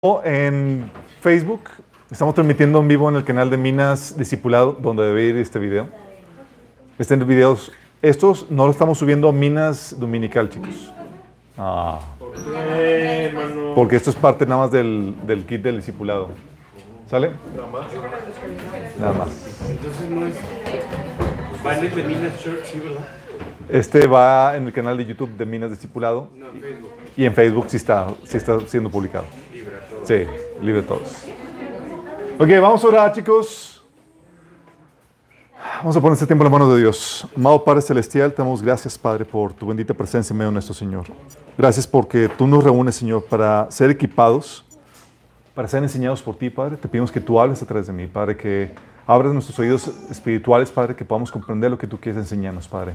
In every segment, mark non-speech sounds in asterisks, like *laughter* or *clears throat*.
en Facebook. Estamos transmitiendo en vivo en el canal de Minas Discipulado, donde debe ir este video. Estén videos. Estos no lo estamos subiendo a Minas Dominical, chicos. Ah. Porque esto es parte nada más del, del kit del discipulado. ¿Sale? Nada más. Nada más. Entonces no es. De Minas Church, sí, ¿verdad? Este va en el canal de YouTube de Minas Discipulado No, en Facebook. y en Facebook sí está, sí está siendo publicado. Sí, libre todos. Ok, vamos a orar, chicos. Vamos a poner este tiempo en las manos de Dios. Amado Padre Celestial, te damos gracias, Padre, por tu bendita presencia en medio de nuestro Señor. Gracias porque tú nos reúnes, Señor, para ser equipados, para ser enseñados por ti, Padre. Te pedimos que tú hables a través de mí, Padre, que abras nuestros oídos espirituales, Padre, que podamos comprender lo que tú quieres enseñarnos, Padre.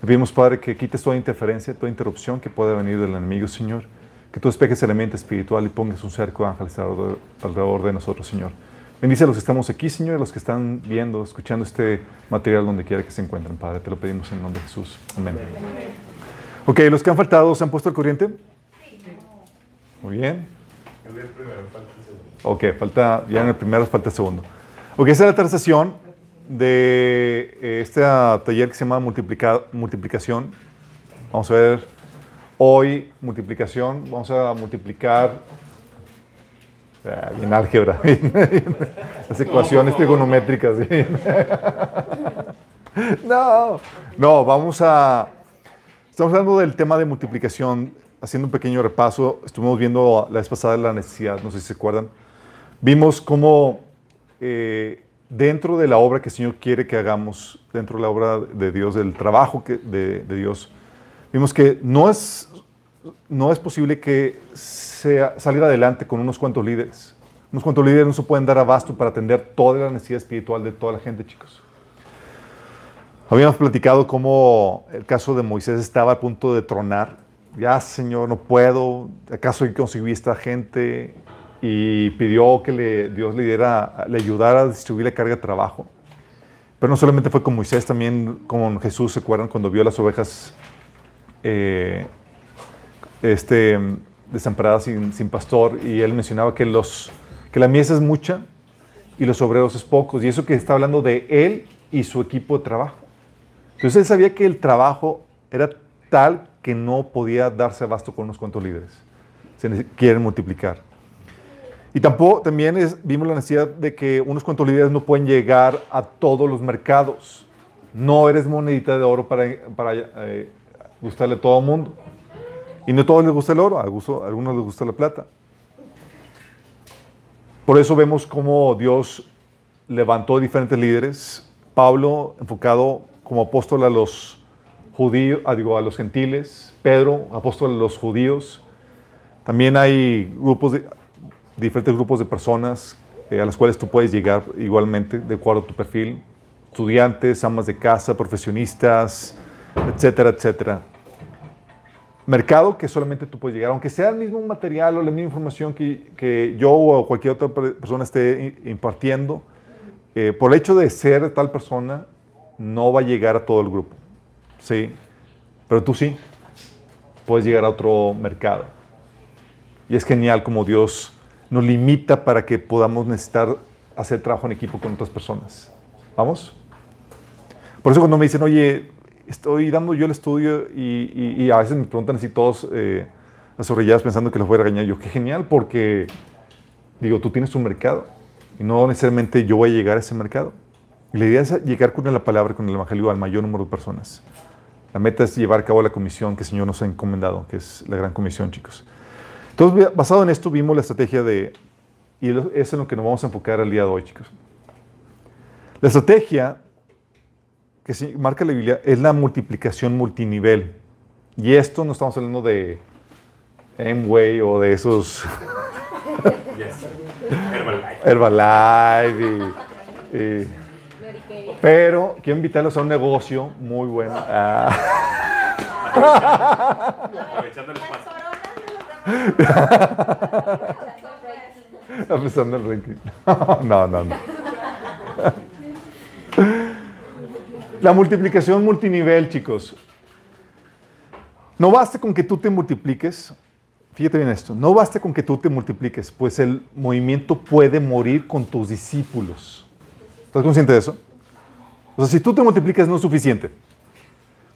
Te pedimos, Padre, que quites toda interferencia, toda interrupción que pueda venir del enemigo, Señor. Que tú despejes el elemento espiritual y pongas un cerco ángeles alrededor, de nosotros, Señor. Bendice a los que estamos aquí, Señor, y a los que están viendo, escuchando este material donde quiera que se encuentren, Padre. Te lo pedimos en el nombre de Jesús. Amén. Ok, los que han faltado, ¿se han puesto al corriente? Muy bien. Ok, falta, ya en el primero falta el segundo. Ok, esta es la sesión de eh, este taller que se llama multiplica- multiplicación. Vamos a ver hoy multiplicación. Vamos a multiplicar bien álgebra, *laughs* las ecuaciones trigonométricas. *laughs* no, no, vamos a... Estamos hablando del tema de multiplicación, haciendo un pequeño repaso. Estuvimos viendo la vez pasada la necesidad, no sé si se acuerdan. Vimos cómo eh, dentro de la obra que el Señor quiere que hagamos, dentro de la obra de Dios, del trabajo que, de Dios, vimos que no es, no es posible que sea, salir adelante con unos cuantos líderes. Unos cuantos líderes no se pueden dar abasto para atender toda la necesidad espiritual de toda la gente, chicos. Habíamos platicado cómo el caso de Moisés estaba a punto de tronar. Ya, Señor, no puedo. ¿Acaso yo conseguí esta gente? Y pidió que le, Dios le, diera, le ayudara a distribuir la carga de trabajo. Pero no solamente fue con Moisés, también con Jesús, ¿se acuerdan? Cuando vio las ovejas eh, este, desamparadas sin, sin pastor y él mencionaba que, los, que la mies es mucha y los obreros es pocos. Y eso que está hablando de él y su equipo de trabajo. Entonces él sabía que el trabajo era tal que no podía darse abasto con unos cuantos líderes. Se quieren multiplicar. Y tampoco, también es- vimos la necesidad de que unos cuantos líderes no pueden llegar a todos los mercados. No eres monedita de oro para, para eh, gustarle a todo el mundo. Y no a todos les gusta el oro, a, algunos les gusta la plata. Por eso vemos cómo Dios levantó diferentes líderes. Pablo enfocado como apóstol a los judíos, a, digo, a los gentiles. Pedro, apóstol a los judíos. También hay grupos de, diferentes grupos de personas eh, a las cuales tú puedes llegar igualmente, de acuerdo a tu perfil. Estudiantes, amas de casa, profesionistas, etcétera, etcétera. Mercado que solamente tú puedes llegar, aunque sea el mismo material o la misma información que, que yo o cualquier otra per- persona esté impartiendo, eh, por el hecho de ser tal persona, no va a llegar a todo el grupo. Sí, pero tú sí, puedes llegar a otro mercado. Y es genial como Dios nos limita para que podamos necesitar hacer trabajo en equipo con otras personas. ¿Vamos? Por eso cuando me dicen, oye, estoy dando yo el estudio y, y- y a veces me preguntan así todos eh, pensando que los voy a regañar, yo, qué genial, porque digo, tú tienes un mercado y no necesariamente yo voy a llegar a ese mercado. Y la idea es llegar con la palabra, con el evangelio al mayor número de personas. La meta es llevar a cabo la comisión que el Señor nos ha encomendado, que es la gran comisión, chicos. Entonces, basado en esto, vimos la estrategia de, y eso es en lo que nos vamos a enfocar el día de hoy, chicos. La estrategia que sí marca la Biblia es la multiplicación multinivel. Y esto no estamos hablando de Amway o de esos *laughs* Yes. Herbalife. Herbalife. y- y- pero quiero invitarlos a un negocio muy bueno. Ah. Aprovechando el espacio. *laughs* Empezando el ranking. *laughs* No, no, no. La multiplicación multinivel, chicos. No basta con que tú te multipliques, fíjate bien esto, no basta con que tú te multipliques, pues el movimiento puede morir con tus discípulos. ¿Estás consciente de eso? O sea, si tú te multiplicas no es suficiente.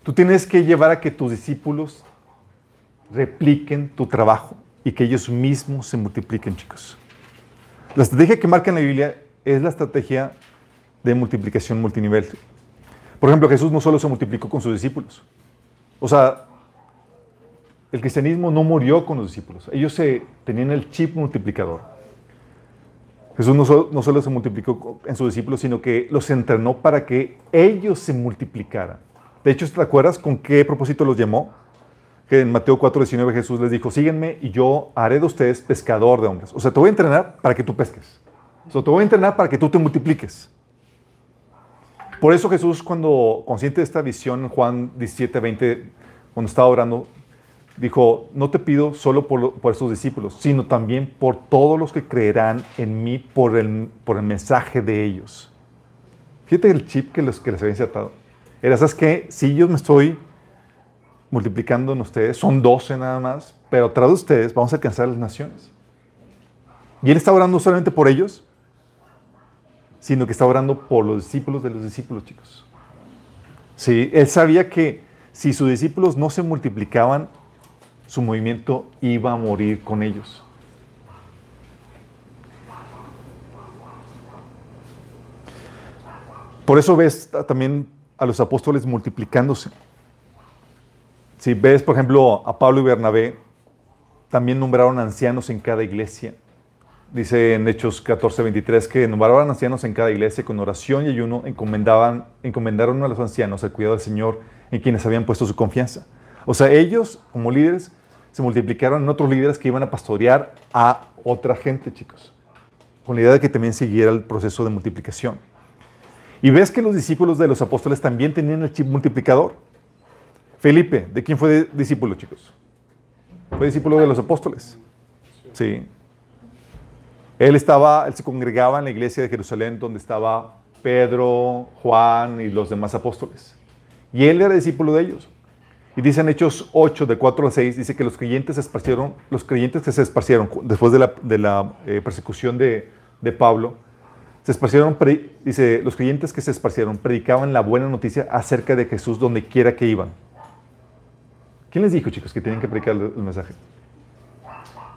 Tú tienes que llevar a que tus discípulos repliquen tu trabajo y que ellos mismos se multipliquen, chicos. La estrategia que marca en la Biblia es la estrategia de multiplicación multinivel. Por ejemplo, Jesús no solo se multiplicó con sus discípulos. O sea, el cristianismo no murió con los discípulos. Ellos se, tenían el chip multiplicador. Jesús no solo, no solo se multiplicó en sus discípulos, sino que los entrenó para que ellos se multiplicaran. De hecho, ¿te acuerdas con qué propósito los llamó? Que en Mateo 4:19 Jesús les dijo, síguenme y yo haré de ustedes pescador de hombres. O sea, te voy a entrenar para que tú pesques. O sea, te voy a entrenar para que tú te multipliques. Por eso Jesús, cuando consciente de esta visión, Juan 17, 20, cuando estaba orando, dijo, no te pido solo por, por estos discípulos, sino también por todos los que creerán en mí por el, por el mensaje de ellos. Fíjate el chip que, los, que les había insertado. Era, ¿sabes qué? Si yo me estoy multiplicando en ustedes, son 12 nada más, pero tras de ustedes vamos a alcanzar las naciones. Y él está orando solamente por ellos, sino que está orando por los discípulos de los discípulos, chicos. Sí, él sabía que si sus discípulos no se multiplicaban, su movimiento iba a morir con ellos. Por eso ves también a los apóstoles multiplicándose. Si ves, por ejemplo, a Pablo y Bernabé, también nombraron ancianos en cada iglesia. Dice en Hechos 14, 23 que nombraron ancianos en cada iglesia con oración y ayuno, encomendaban, encomendaron a los ancianos el cuidado del Señor en quienes habían puesto su confianza. O sea, ellos, como líderes, se multiplicaron en otros líderes que iban a pastorear a otra gente, chicos. Con la idea de que también siguiera el proceso de multiplicación. Y ves que los discípulos de los apóstoles también tenían el chip multiplicador. Felipe, ¿de quién fue discípulo, chicos? Fue discípulo de los apóstoles. Sí. Él estaba, se congregaba en la iglesia de Jerusalén donde estaba Pedro, Juan y los demás apóstoles. Y él era discípulo de ellos. Y dice en Hechos 8, de 4 a 6, dice que los creyentes se esparcieron, los creyentes que se esparcieron después de la, eh, persecución de, de, Pablo, se esparcieron, dice, los creyentes que se esparcieron predicaban la buena noticia acerca de Jesús donde quiera que iban. ¿Quién les dijo, chicos, que tenían que predicar el mensaje?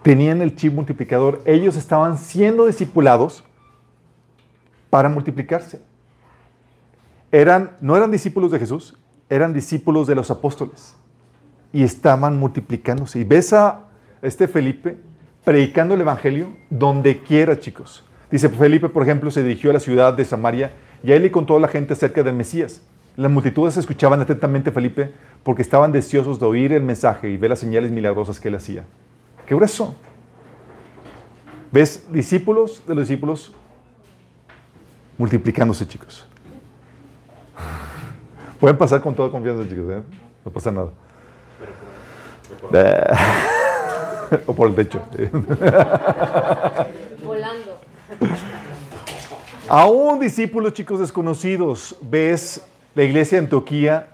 Tenían el chip multiplicador. Ellos estaban siendo discipulados para multiplicarse. Eran, no eran discípulos de Jesús, eran discípulos de los apóstoles y estaban multiplicándose. Y ves a este Felipe predicando el Evangelio donde quiera, chicos. Dice Felipe, por ejemplo, se dirigió a la ciudad de Samaria y ahí le contó a la gente acerca del Mesías. Las multitudes escuchaban atentamente a Felipe porque estaban deseosos de oír el mensaje y ver las señales milagrosas que él hacía. ¡Qué grueso! ¿Ves? Discípulos de los discípulos multiplicándose, chicos. *laughs* Pueden pasar con toda confianza, chicos. ¿eh? No pasa nada. *laughs* o por el techo. *laughs* Volando. Aún discípulos, chicos desconocidos, ves, la iglesia de Antioquía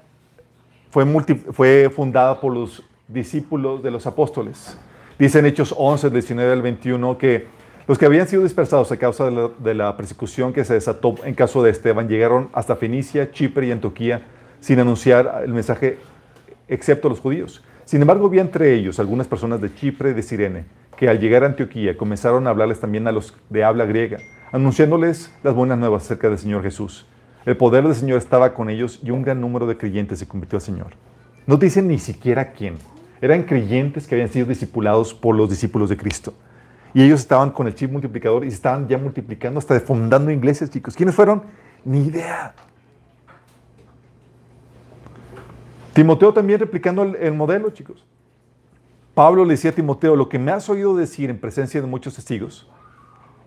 fue, fue fundada por los discípulos de los apóstoles. Dice en Hechos 11, 19 al 21 que los que habían sido dispersados a causa de la, de la, persecución que se desató en caso de Esteban llegaron hasta Fenicia, Chipre y Antioquía sin anunciar el mensaje excepto a los judíos. Sin embargo, había entre ellos algunas personas de Chipre y de Sirene que al llegar a Antioquía comenzaron a hablarles también a los de habla griega, anunciándoles las buenas nuevas acerca del Señor Jesús. El poder del Señor estaba con ellos y un gran número de creyentes se convirtió al Señor. No dicen ni siquiera quién. Eran creyentes que habían sido discipulados por los discípulos de Cristo. Y ellos estaban con el chip multiplicador y estaban ya multiplicando, hasta fundando iglesias, chicos. ¿Quiénes fueron? Ni idea. Timoteo también replicando el, el, modelo, chicos. Pablo le decía a Timoteo, lo que me has oído decir en presencia de muchos testigos,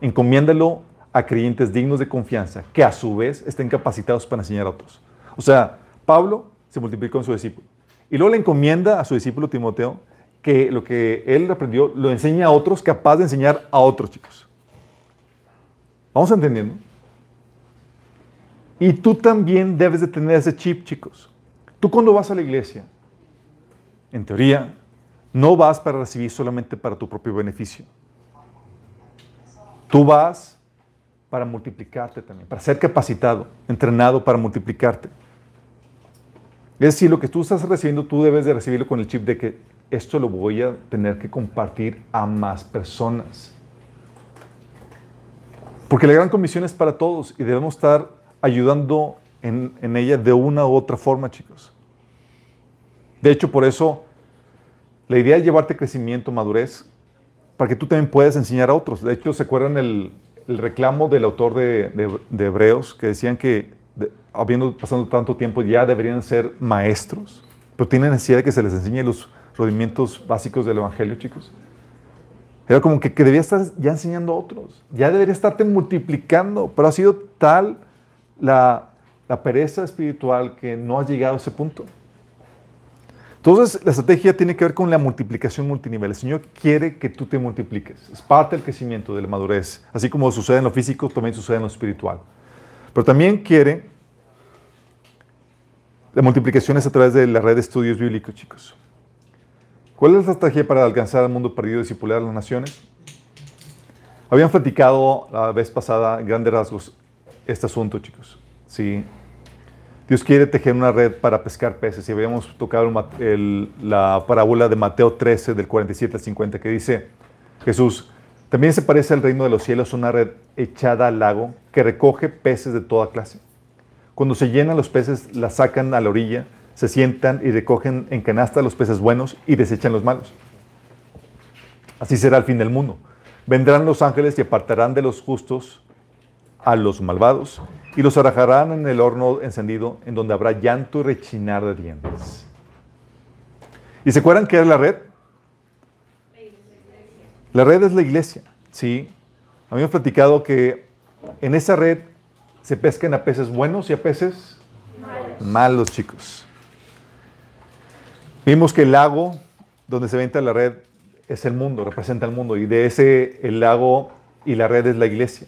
encomiéndalo a creyentes dignos de confianza, que a su vez estén capacitados para enseñar a otros. O sea, Pablo se multiplicó en su discípulo. Y luego le encomienda a su discípulo Timoteo que lo que él aprendió lo enseña a otros, capaz de enseñar a otros, chicos. ¿Vamos entendiendo? Y tú también debes de tener ese chip, chicos. Tú cuando vas a la iglesia, en teoría, no vas para recibir solamente para tu propio beneficio. Tú vas para multiplicarte también, para ser capacitado, entrenado para multiplicarte. Es decir, lo que tú estás recibiendo, tú debes de recibirlo con el chip de que esto lo voy a tener que compartir a más personas. Porque la gran comisión es para todos y debemos estar ayudando en, ella de una u otra forma, chicos. De hecho, por eso la idea es llevarte crecimiento, madurez, para que tú también puedas enseñar a otros. De hecho, ¿se acuerdan el, reclamo del autor de Hebreos que decían que habiendo pasado tanto tiempo ya deberían ser maestros? Pero tienen necesidad de que se les enseñe los rodimientos básicos del Evangelio, chicos. Era como que, que debía estar ya enseñando a otros, ya debería estarte multiplicando, pero ha sido tal la, la pereza espiritual que no has llegado a ese punto. Entonces, la estrategia tiene que ver con la multiplicación multinivel. El Señor quiere que tú te multipliques. Es parte del crecimiento, de la madurez. Así como sucede en lo físico, también sucede en lo espiritual. Pero también quiere la multiplicación es a través de la red de estudios bíblicos, chicos. ¿Cuál es la estrategia para alcanzar al mundo perdido y discipular a las naciones? Habían platicado la vez pasada, en grandes rasgos, este asunto, chicos. Sí. Dios quiere tejer una red para pescar peces. Y habíamos tocado la parábola de Mateo 13, del 47 al 50, que dice Jesús, también se parece al reino de los cielos una red echada al lago que recoge peces de toda clase. Cuando se llenan los peces, la sacan a la orilla, se sientan y recogen en canasta los peces buenos y desechan los malos. Así será el fin del mundo. Vendrán los ángeles y apartarán de los justos a los malvados y los arrojarán en el horno encendido, en donde habrá llanto y rechinar de dientes. ¿Y se acuerdan qué es la red? La red es la iglesia, ¿sí? Han platicado que en esa red se pescan a peces buenos y a peces malos, malos chicos. Vimos que el lago donde se venta la red es el mundo, representa el mundo, y de ese el lago y la red es la iglesia.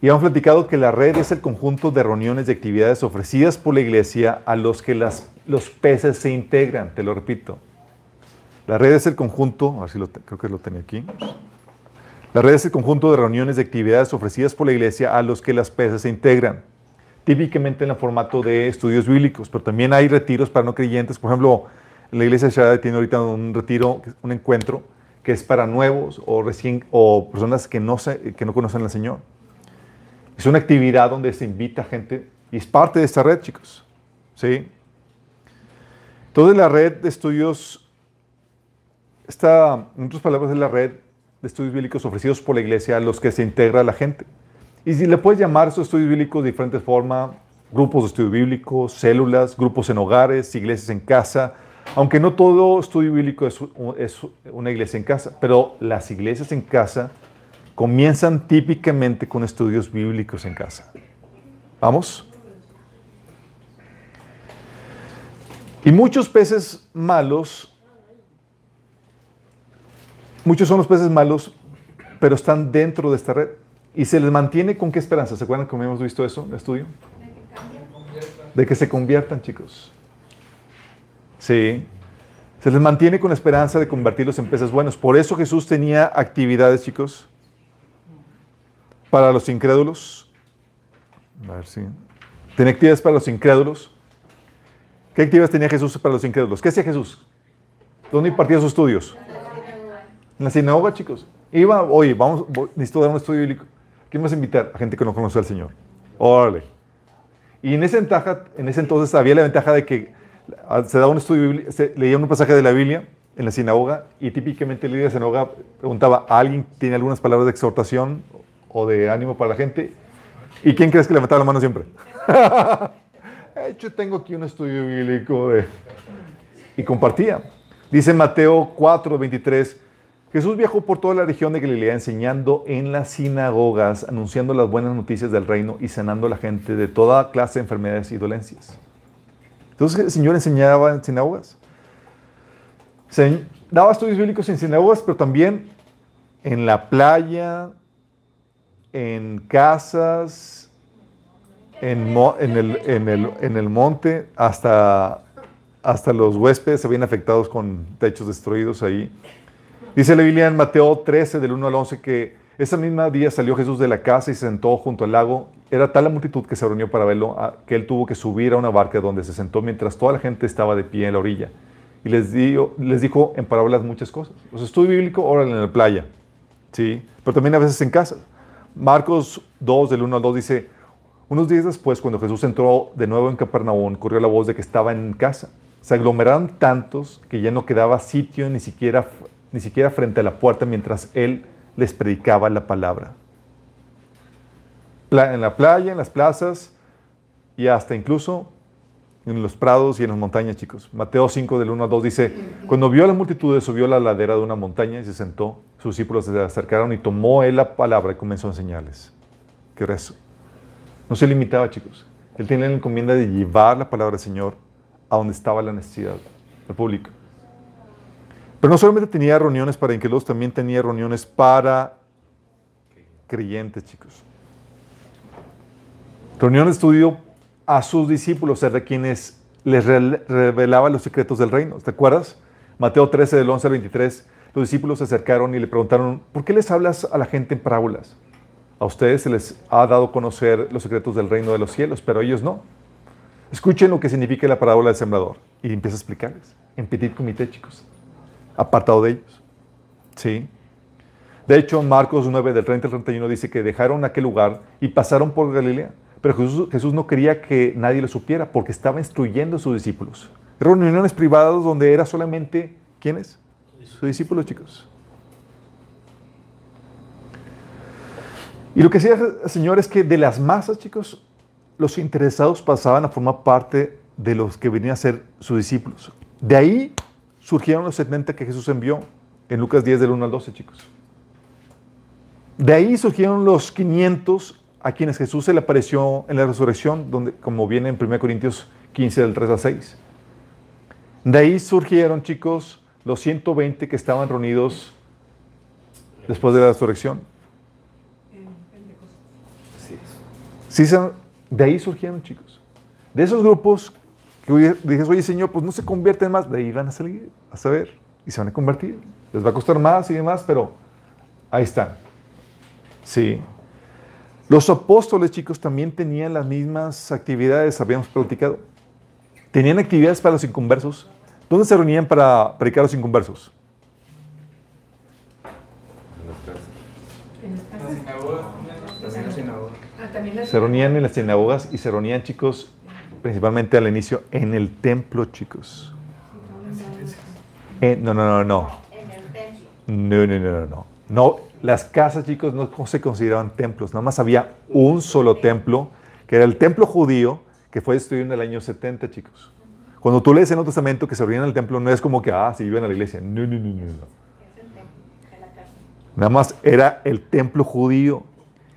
Y hemos platicado que la red es el conjunto de reuniones y actividades ofrecidas por la iglesia a los que las, los peces se integran, te lo repito. La red es el conjunto, a ver si lo, creo que lo tenía aquí. La red es el conjunto de reuniones y actividades ofrecidas por la iglesia a los que las peces se integran típicamente en el formato de estudios bíblicos, pero también hay retiros para no creyentes. Por ejemplo, la iglesia de tiene ahorita un retiro, un encuentro que es para nuevos o, recién, o personas que no, se, que no conocen al Señor. Es una actividad donde se invita a gente y es parte de esta red, chicos. ¿Sí? Entonces la red de estudios, está, en otras palabras, es la red de estudios bíblicos ofrecidos por la iglesia a los que se integra la gente. Y si le puedes llamar esos estudios bíblicos de diferentes formas, grupos de estudio bíblico, células, grupos en hogares, iglesias en casa, aunque no todo estudio bíblico es, es una iglesia en casa, pero las iglesias en casa comienzan típicamente con estudios bíblicos en casa. ¿Vamos? Y muchos peces malos, muchos son los peces malos, pero están dentro de esta red. ¿Y se les mantiene con qué esperanza? ¿Se acuerdan cómo hemos visto eso en el estudio? De que se conviertan, chicos. Sí. Se les mantiene con la esperanza de convertirlos en peces buenos. Por eso Jesús tenía actividades, chicos, para los incrédulos. A ver si. Tenía actividades para los incrédulos. ¿Qué actividades tenía Jesús para los incrédulos? ¿Qué hacía Jesús? ¿Dónde impartía sus estudios? En la sinagoga, chicos. Iba, oye, vamos, necesito dar un estudio bíblico. ¿Quién vas a invitar? A gente que no conoce al Señor. Órale. Y en esa ventaja, en ese entonces había la ventaja de que se daba un estudio, se leía un pasaje de la Biblia en la sinagoga y típicamente el líder de sinagoga preguntaba, ¿alguien tiene algunas palabras de exhortación o de ánimo para la gente? ¿Y quién crees que levantaba la mano siempre? *laughs* Yo tengo aquí un estudio bíblico. Y compartía. Dice Mateo 4, 23, Jesús viajó por toda la región de Galilea enseñando en las sinagogas, anunciando las buenas noticias del reino y sanando a la gente de toda clase de enfermedades y dolencias. Entonces el Señor enseñaba en sinagogas. Daba estudios bíblicos en sinagogas, pero también en la playa, en casas, en el monte, hasta hasta los huéspedes se habían afectados con techos destruidos ahí. Dice la Biblia en Mateo 13, del 1 al 11, que ese mismo día salió Jesús de la casa y se sentó junto al lago. Era tal la multitud que se reunió para verlo que él tuvo que subir a una barca donde se sentó mientras toda la gente estaba de pie en la orilla. Y les, les dijo en parábolas muchas cosas. Los estudio bíblico, órale en la playa. ¿sí? Pero también a veces en casa. Marcos 2, del 1 al 2 dice, unos días después, cuando Jesús entró de nuevo en Capernaum, corrió la voz de que estaba en casa. Se aglomeraron tantos que ya no quedaba sitio ni siquiera, ni siquiera frente a la puerta mientras él les predicaba la palabra. En la playa, en las plazas y hasta incluso en los prados y en las montañas, chicos. Mateo 5 del 1 al 2 dice, cuando vio a la multitud, subió a la ladera de una montaña y se sentó. Sus discípulos se acercaron y tomó él la palabra y comenzó a enseñarles. ¿Qué era eso? No se limitaba, chicos. Él tenía la encomienda de llevar la palabra del Señor a donde estaba la necesidad del público. Pero no solamente tenía reuniones para incrédulos, también tenía reuniones para creyentes, chicos. Reunión de estudio a sus discípulos, era quienes les revelaba los secretos del reino. ¿Te acuerdas? Mateo 13, del 11 al 23, los discípulos se acercaron y le preguntaron, ¿por qué les hablas a la gente en parábolas? A ustedes se les ha dado conocer los secretos del reino de los cielos, pero ellos no. Escuchen lo que significa la parábola del sembrador y empieza a explicarles. En petit comité, chicos apartado de ellos. ¿Sí? De hecho, Marcos 9, del 30 al 31 dice que dejaron aquel lugar y pasaron por Galilea. Pero Jesús, no quería que nadie lo supiera porque estaba instruyendo a sus discípulos. Reuniones privadas donde era solamente, ¿quiénes? Sus discípulos, chicos. Y lo que decía el Señor es que de las masas, chicos, los interesados pasaban a formar parte de los que venían a ser sus discípulos. De ahí surgieron los 70 que Jesús envió en Lucas 10 del 1 al 12, chicos. De ahí surgieron los 500 a quienes Jesús se le apareció en la resurrección, donde, como viene en 1 Corintios 15 del 3 al 6. De ahí surgieron, chicos, los 120 que estaban reunidos después de la resurrección. Sí, de ahí surgieron, chicos. De esos grupos que dices, oye Señor, pues no se convierten más, de ahí van a salir, a saber, y se van a convertir. Les va a costar más y demás, pero ahí están. Sí. Los apóstoles, chicos, también tenían las mismas actividades, habíamos platicado. Tenían actividades para los inconversos. ¿Dónde se reunían para predicar a los inconversos? Se reunían en las sinagogas y se reunían, chicos, principalmente al inicio, en el templo, chicos. no, no, no, no. No, no, no, no. No, las casas, chicos, no se consideraban templos. Nada más había un solo templo, que era el templo judío, que fue destruido en el año 70, chicos. Cuando tú lees en el Testamento que se reunían en el templo, no es como que, ah, se viven a la iglesia. No, no, no, no. no. Nada más era el templo judío.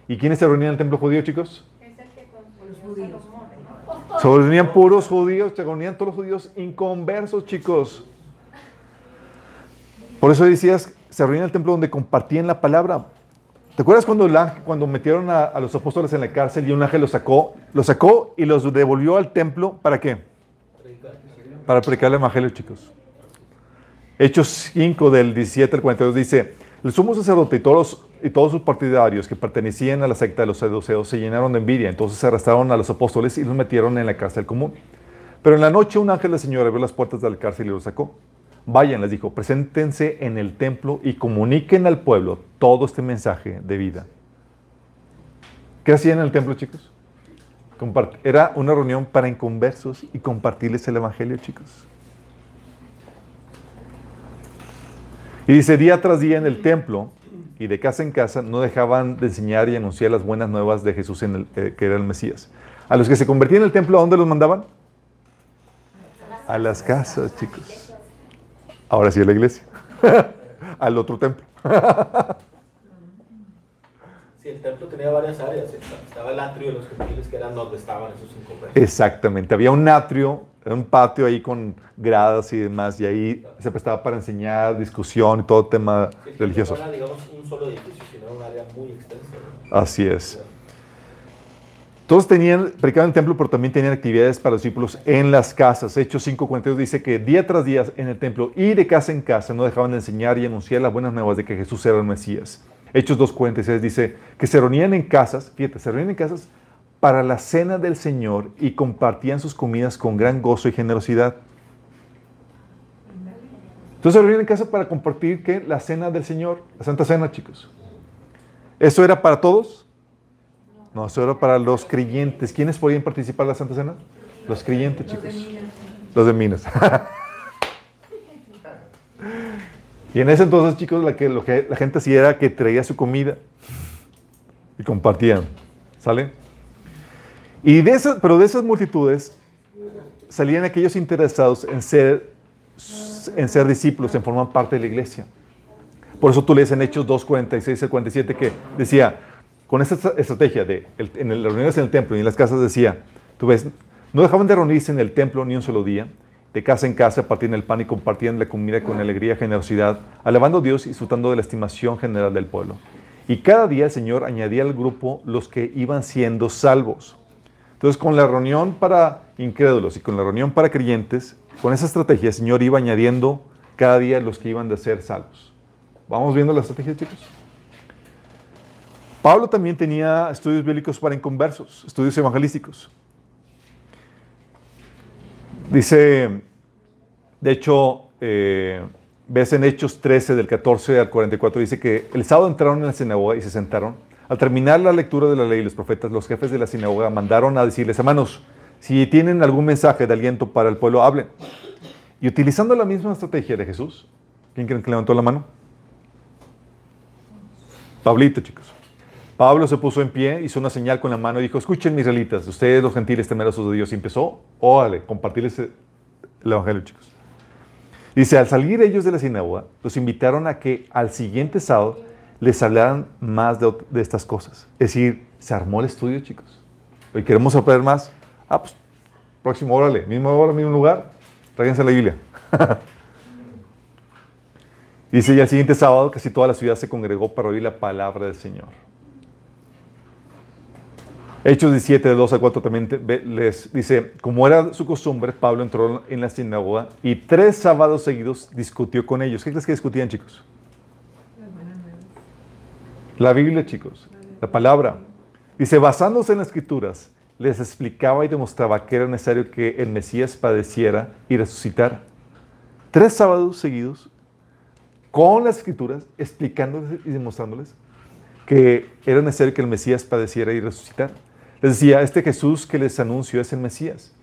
¿Y quiénes se reunían en el templo judío, chicos? Los judíos. Se reunían puros judíos, se reunían todos los judíos inconversos, chicos. Por eso decías, se reunían en el templo donde compartían la palabra. ¿Te acuerdas cuando, el cuando metieron a, los apóstoles en la cárcel y un ángel los sacó? Los sacó y los devolvió al templo. ¿Para qué? Para predicar el evangelio, chicos. Hechos 5 del 17 al 42 dice, el sumo sacerdote y todos, y todos sus partidarios que pertenecían a la secta de los seduceos se llenaron de envidia. Entonces arrestaron a los apóstoles y los metieron en la cárcel común. Pero en la noche un ángel del Señor abrió las puertas de la cárcel y los sacó. Vayan, les dijo, preséntense en el templo y comuniquen al pueblo todo este mensaje de vida. ¿Qué hacían en el templo, chicos? Era una reunión para inconversos y compartirles el evangelio, chicos. Y dice, día tras día en el templo y de casa en casa no dejaban de enseñar y anunciar las buenas nuevas de Jesús, en el, eh, que era el Mesías. A los que se convertían en el templo, ¿a dónde los mandaban? A las casas, chicos. Ahora sí a la iglesia. *laughs* Al otro templo. *laughs* sí, el templo tenía varias áreas. Estaba el atrio de los gentiles, que eran donde estaban esos cinco Exactamente. Había un atrio un patio ahí con gradas y demás, y ahí se prestaba para enseñar, discusión y todo tema religioso. No era, digamos, un solo edificio, sino un área muy extensa. Así es. Todos tenían, predicaban en el templo, pero también tenían actividades para los discípulos en las casas. Hechos 5.42 dice que día tras día en el templo y de casa en casa no dejaban de enseñar y anunciar las buenas nuevas de que Jesús era el Mesías. Hechos 2.46 dice que se reunían en casas, fíjate, se reunían en casas para la cena del Señor y compartían sus comidas con gran gozo y generosidad. Entonces se reunían en casa para compartir ¿qué? la cena del Señor, la Santa Cena, chicos. ¿Eso era para todos? No, eso era para los creyentes. ¿Quiénes podían participar en la Santa Cena? Los creyentes, chicos. Los de Minas. *laughs* y en ese entonces, chicos, la que, lo que la gente hacía era que traía su comida y compartían. ¿Sale? Y de esas, pero de esas multitudes salían aquellos interesados en ser, en ser discípulos, en formar parte de la iglesia. Por eso tú lees en Hechos 2, 46 al 47 que decía, con esta estrategia de en las reuniones en el templo y en las casas decía, tú ves, no dejaban de reunirse en el templo ni un solo día, de casa en casa partían el pan y compartían la comida con alegría y generosidad, alabando a Dios y disfrutando de la estimación general del pueblo. Y cada día el Señor añadía al grupo los que iban siendo salvos. Entonces, con la reunión para incrédulos y con la reunión para creyentes, con esa estrategia el Señor iba añadiendo cada día los que iban de ser salvos. ¿Vamos viendo la estrategia, chicos? Pablo también tenía estudios bíblicos para inconversos, estudios evangelísticos. Dice, de hecho, eh, ves en Hechos 13, del 14 al 44, dice que el sábado entraron en la sinagoga y se sentaron. Al terminar la lectura de la ley, los profetas, los jefes de la sinagoga mandaron a decirles, hermanos, si tienen algún mensaje de aliento para el pueblo, hablen. Y utilizando la misma estrategia de Jesús, ¿quién creen que levantó la mano? Pablito, chicos. Pablo se puso en pie, hizo una señal con la mano y dijo, escuchen mis israelitas, ustedes los gentiles temerosos de Dios. Y empezó, órale, compartirles el evangelio, chicos. Dice, al salir ellos de la sinagoga, los invitaron a que al siguiente sábado les hablaran más de, estas cosas. Es decir, se armó el estudio, chicos. Hoy queremos aprender más. Ah, pues, próximo, órale, mismo hora, mismo lugar, tráiganse la Biblia. *laughs* Dice, y al siguiente sábado casi toda la ciudad se congregó para oír la palabra del Señor. Hechos 17, de 2 a 4 también les dice, como era su costumbre, Pablo entró en la sinagoga y tres sábados seguidos discutió con ellos. ¿Qué crees que discutían, chicos? La Biblia, chicos, la palabra. Dice, basándose en las escrituras, les explicaba y demostraba que era necesario que el Mesías padeciera y resucitara. Tres sábados seguidos, con las escrituras, explicándoles y demostrándoles que era necesario que el Mesías padeciera y resucitara. Les decía, este Jesús que les anuncio es el Mesías.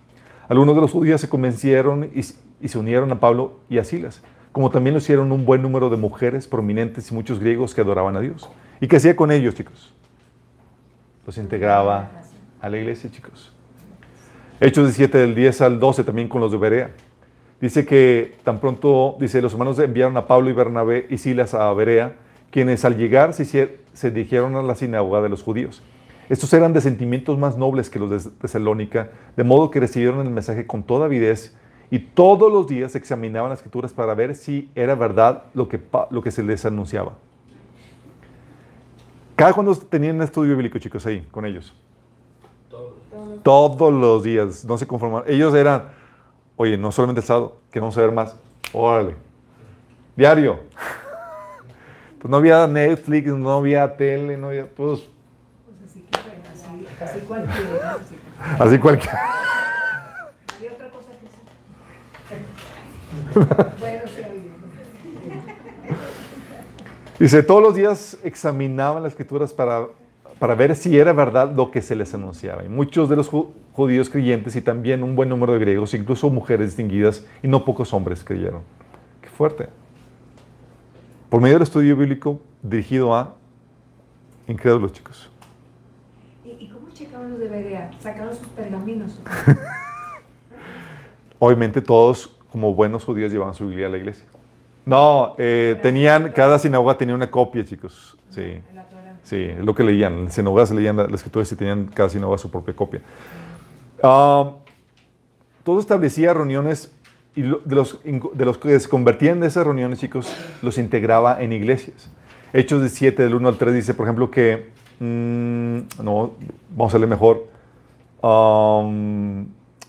Algunos de los judíos se convencieron y, se unieron a Pablo y a Silas, como también lo hicieron un buen número de mujeres prominentes y muchos griegos que adoraban a Dios. ¿Y qué hacía con ellos, chicos? Los integraba a la iglesia, chicos. Hechos 17 del 10 al 12 también con los de Berea. Dice que tan pronto, dice, los hermanos enviaron a Pablo y Bernabé y Silas a Berea, quienes al llegar se, se dirigieron a la sinagoga de los judíos. Estos eran de sentimientos más nobles que los de Tesalónica, de modo que recibieron el mensaje con toda avidez y todos los días examinaban las escrituras para ver si era verdad lo que, que se les anunciaba. Cada cuando tenían un estudio bíblico, chicos, ahí, con ellos. Todos. Todos los días, no se conformaban. Ellos eran, oye, no solamente el sábado, queremos saber más. Órale. Diario. *laughs* Pues no había Netflix, no había tele, no había, pues Así cualquiera. Así cualquiera. Había otra cosa que *laughs* bueno, Dice, todos los días examinaban las escrituras para, para ver si era verdad lo que se les anunciaba. Y muchos de los judíos creyentes y también un buen número de griegos, incluso mujeres distinguidas, y no pocos hombres creyeron. Qué fuerte. Por medio del estudio bíblico dirigido a incrédulos, chicos checaban los de Berea? Sacaron sus pergaminos. *laughs* Obviamente todos, como buenos judíos, llevaban su Biblia a la iglesia. No, eh, tenían, cada sinagoga tenía una copia, chicos. Sí, sí, es lo que leían. En sinagogas leían las escrituras y tenían cada sinagoga su propia copia. Ah, todo establecía reuniones y de, los, de los que se convertían en esas reuniones, chicos, los integraba en iglesias. Hechos de 7, del 1 al 3, dice, por ejemplo, que Mm, no, vamos a leer mejor. Um,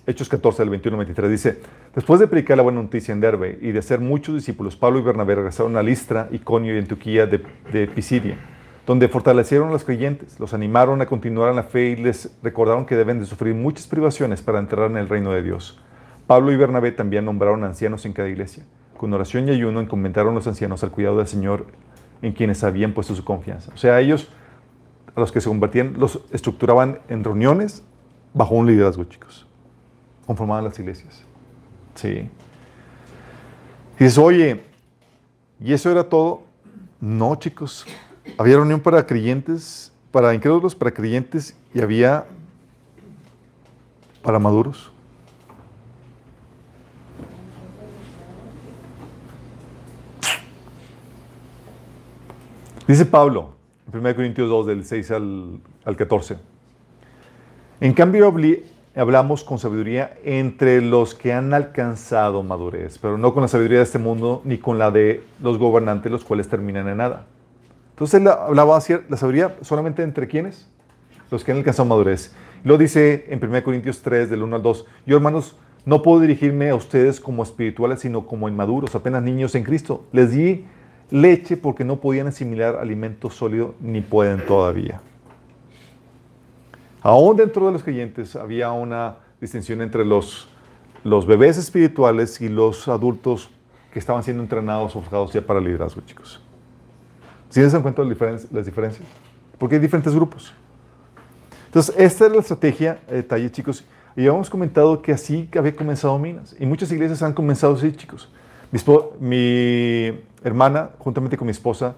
Hechos 14, del 21 al 23, dice, después de predicar la buena noticia en Derbe y de hacer muchos discípulos, Pablo y Bernabé regresaron a Listra, Iconio y Antioquía de, de Pisidia, donde fortalecieron a los creyentes, los animaron a continuar en la fe y les recordaron que deben de sufrir muchas privaciones para entrar en el reino de Dios. Pablo y Bernabé también nombraron ancianos en cada iglesia. Con oración y ayuno encomendaron los ancianos al cuidado del Señor en quienes habían puesto su confianza. O sea, ellos, a los que se convertían, los estructuraban en reuniones bajo un liderazgo, chicos. Conformaban las iglesias. Sí. Y dices, oye, ¿y eso era todo? No, chicos. Había reunión para creyentes, para incrédulos, para creyentes y había para maduros. Dice Pablo, 1 Corintios 2, del 6 al, al 14. En cambio, hablamos con sabiduría entre los que han alcanzado madurez, pero no con la sabiduría de este mundo ni con la de los gobernantes, los cuales terminan en nada. Entonces él hablaba la sabiduría solamente entre quienes? Los que han alcanzado madurez. Lo dice en 1 Corintios 3, del 1 al 2. Yo, hermanos, no puedo dirigirme a ustedes como espirituales, sino como inmaduros, apenas niños en Cristo. Les di leche porque no podían asimilar alimento sólido, ni pueden todavía. Aún dentro de los creyentes había una distinción entre los, los bebés espirituales y los adultos que estaban siendo entrenados o forjados ya para liderazgo, chicos. ¿Sí se dan cuenta diferen- las diferencias? Porque hay diferentes grupos. Entonces, esta es la estrategia, eh, detalle, chicos. Y ya hemos comentado que así había comenzado Minas. Y muchas iglesias han comenzado así, chicos. Mi, hermana, juntamente con mi esposa,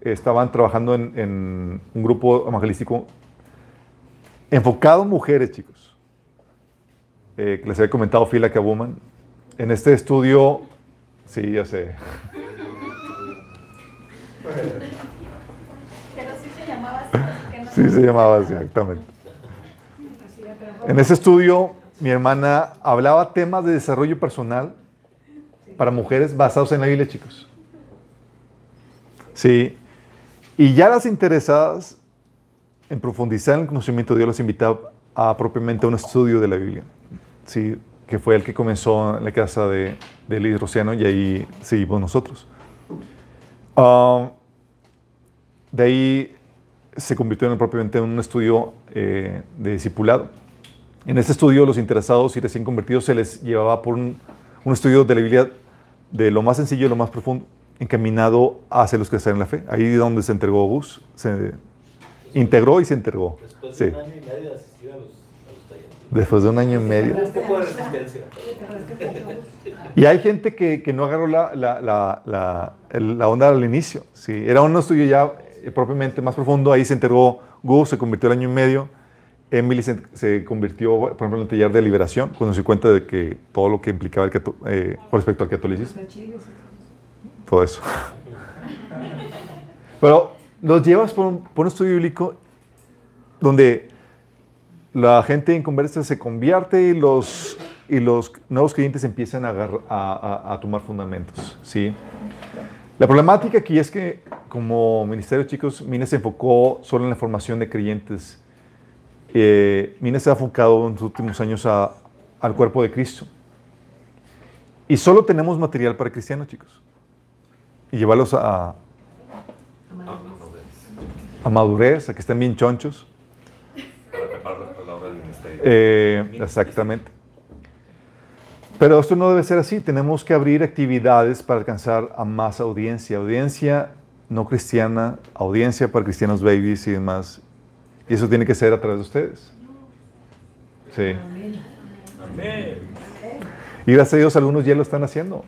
estaban trabajando en, en un grupo evangelístico enfocado en mujeres, chicos. Eh, que les había comentado Phila Kabuman. En este estudio, sí, ya sé. Pero sí se llamaba así, no. Sí, se llamaba así, exactamente. En ese estudio, mi hermana hablaba temas de desarrollo personal para mujeres basados en la Biblia, chicos. Sí. Y ya las interesadas en profundizar en el conocimiento de Dios, las invitaba a propiamente un estudio de la Biblia. Sí, que fue el que comenzó en la casa de, de Liz Rociano y ahí seguimos nosotros. Ah, de ahí se convirtió en propiamente en un estudio eh, de discipulado. En este estudio, los interesados y recién convertidos se les llevaba por un, un estudio de la Biblia de lo más sencillo y lo más profundo, encaminado hacia los que están en la fe. Ahí es donde se entregó Gus, se integró y se entregó. Después Sí, de un año y medio de asistir a los, a los talleres. después de un año y medio. Y hay gente que, que no agarró la, la, la, la onda al inicio. Sí, era un estudio ya eh, propiamente más profundo. Ahí se entregó Gus, se convirtió el año y medio. Emily se, se convirtió, por ejemplo, en el taller de liberación, cuando se dio cuenta de que todo lo que implicaba el cato- eh, con respecto al catolicismo, y todo. eso. *laughs* Pero los llevas por un, por un estudio bíblico donde la gente en conversa se convierte y los, y los nuevos creyentes empiezan a, a- a- a tomar fundamentos. ¿sí? La problemática aquí es que como ministerio, chicos, Mines se enfocó solo en la formación de creyentes. Eh, Mines se ha enfocado en los últimos años a- al cuerpo de Cristo. Y solo tenemos material para cristianos, chicos. Y llevarlos a, a madurez, a que estén bien chonchos. Para preparar para la obra del exactamente. Pero esto no debe ser así. Tenemos que abrir actividades para alcanzar a más audiencia. Audiencia no cristiana, audiencia para cristianos babies y demás. Y eso tiene que ser a través de ustedes. Sí. Amén. Y gracias a Dios algunos ya lo están haciendo.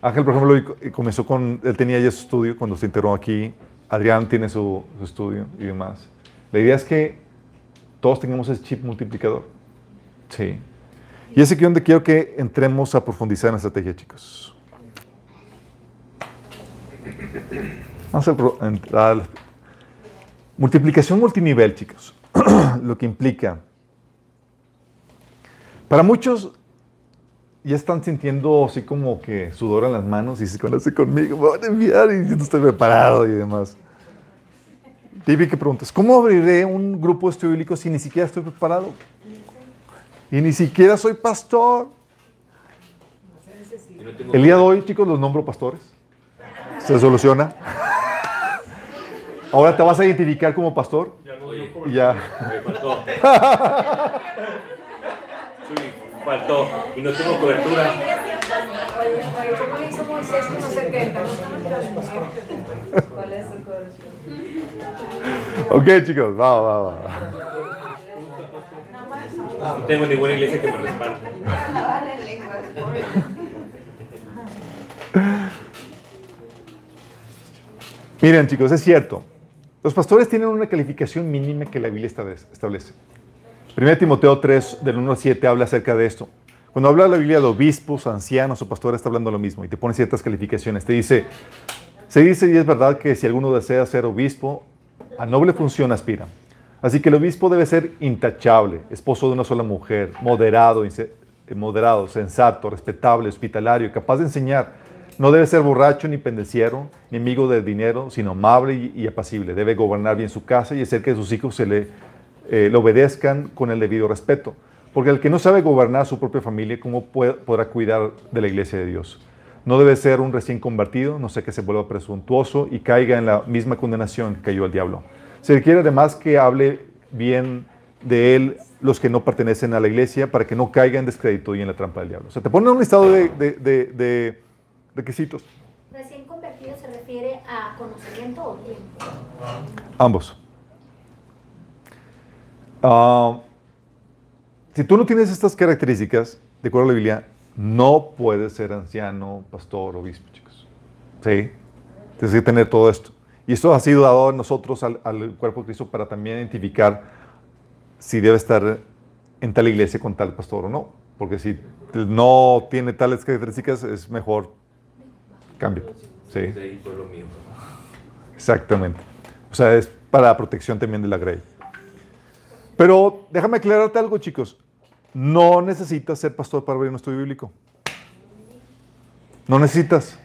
Ángel, por ejemplo, y comenzó con, él tenía ya su estudio cuando se integró aquí. Adrián tiene su, estudio y demás. La idea es que todos tengamos ese chip multiplicador. Sí. Y es aquí donde quiero que entremos a profundizar en la estrategia, chicos. Vamos a entrar. Multiplicación multinivel, chicos. *clears throat* Lo que implica. Para muchos ya están sintiendo así como que sudor en las manos y se conoce conmigo, me van a enviar y yo no estoy preparado y demás. Típica pregunta es, ¿cómo abriré un grupo de estudio bíblico si ni siquiera estoy preparado? Y ni siquiera soy pastor. El día de hoy, chicos, los nombro pastores. Se soluciona. Ahora te vas a identificar como pastor. Oye, Y ya. me faltó. Sí, faltó. Y no tengo cobertura. Oye, oye, ¿cómo le hizo Moisés con los 70? ¿No están entre las mujeres? ¿Cuál es? Ok, chicos, va, va, va. No tengo ninguna iglesia que me respalde. Miren, chicos, es cierto. Los pastores tienen una calificación mínima que la Biblia establece- establece. 1 Timoteo 3, del 1 al 7, habla acerca de esto. Cuando habla la Biblia de obispos, ancianos o pastores, está hablando lo mismo y te pone ciertas calificaciones. Te dice, se dice y es verdad que si alguno desea ser obispo, a noble función aspira. Así que el obispo debe ser intachable, esposo de una sola mujer, moderado, moderado, sensato, respetable, hospitalario, capaz de enseñar. No debe ser borracho ni pendenciero, ni amigo del dinero, sino amable y, apacible. Debe gobernar bien su casa y hacer que sus hijos se le, eh, le obedezcan con el debido respeto. Porque el que no sabe gobernar su propia familia, ¿cómo puede- podrá cuidar de la iglesia de Dios? No debe ser un recién convertido, no sé que se vuelva presuntuoso y caiga en la misma condenación que cayó el diablo. Se requiere además que hable bien de él los que no pertenecen a la iglesia para que no caiga en descrédito y en la trampa del diablo. O sea, te ponen un listado de requisitos, Recién convertido se refiere a conocimiento o tiempo. ambos. Ah, si tú no tienes estas características, de acuerdo a la Biblia, no puedes ser anciano, pastor, obispo, chicos. ¿Sí? Tienes que tener todo esto. Y esto ha sido dado a nosotros, al, al cuerpo de Cristo, para también identificar si debe estar en tal iglesia con tal pastor o no. Porque si no tiene tales características, es mejor cambio. Sí, De ahí fue lo mío. exactamente. O sea, es para la protección también de la grey. Pero déjame aclararte algo, chicos. No necesitas ser pastor para abrir un estudio bíblico. No necesitas.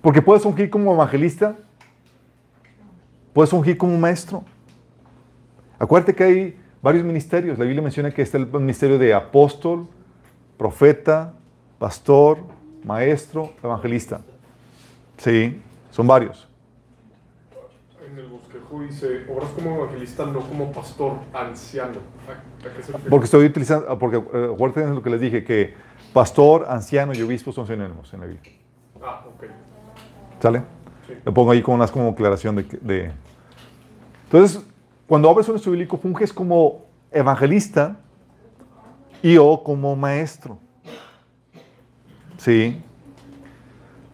Porque puedes ungir como evangelista, puedes ungir como maestro. Acuérdate que hay varios ministerios. La Biblia menciona que está el ministerio de apóstol, profeta, pastor, maestro, evangelista. Sí, son varios. En el bosquejo dice, obras como evangelista, no como pastor, anciano. ¿A, a qué se refiere? Porque estoy utilizando, ah, porque eh, acuérdate de lo que les dije, que pastor, anciano y obispo son sinónimos en la Biblia. Ah, ok. ¿Sale? Sí. Lo pongo ahí como más como aclaración de, de- Entonces, cuando abres un estudio bíblico, funges como evangelista y o como maestro. Sí.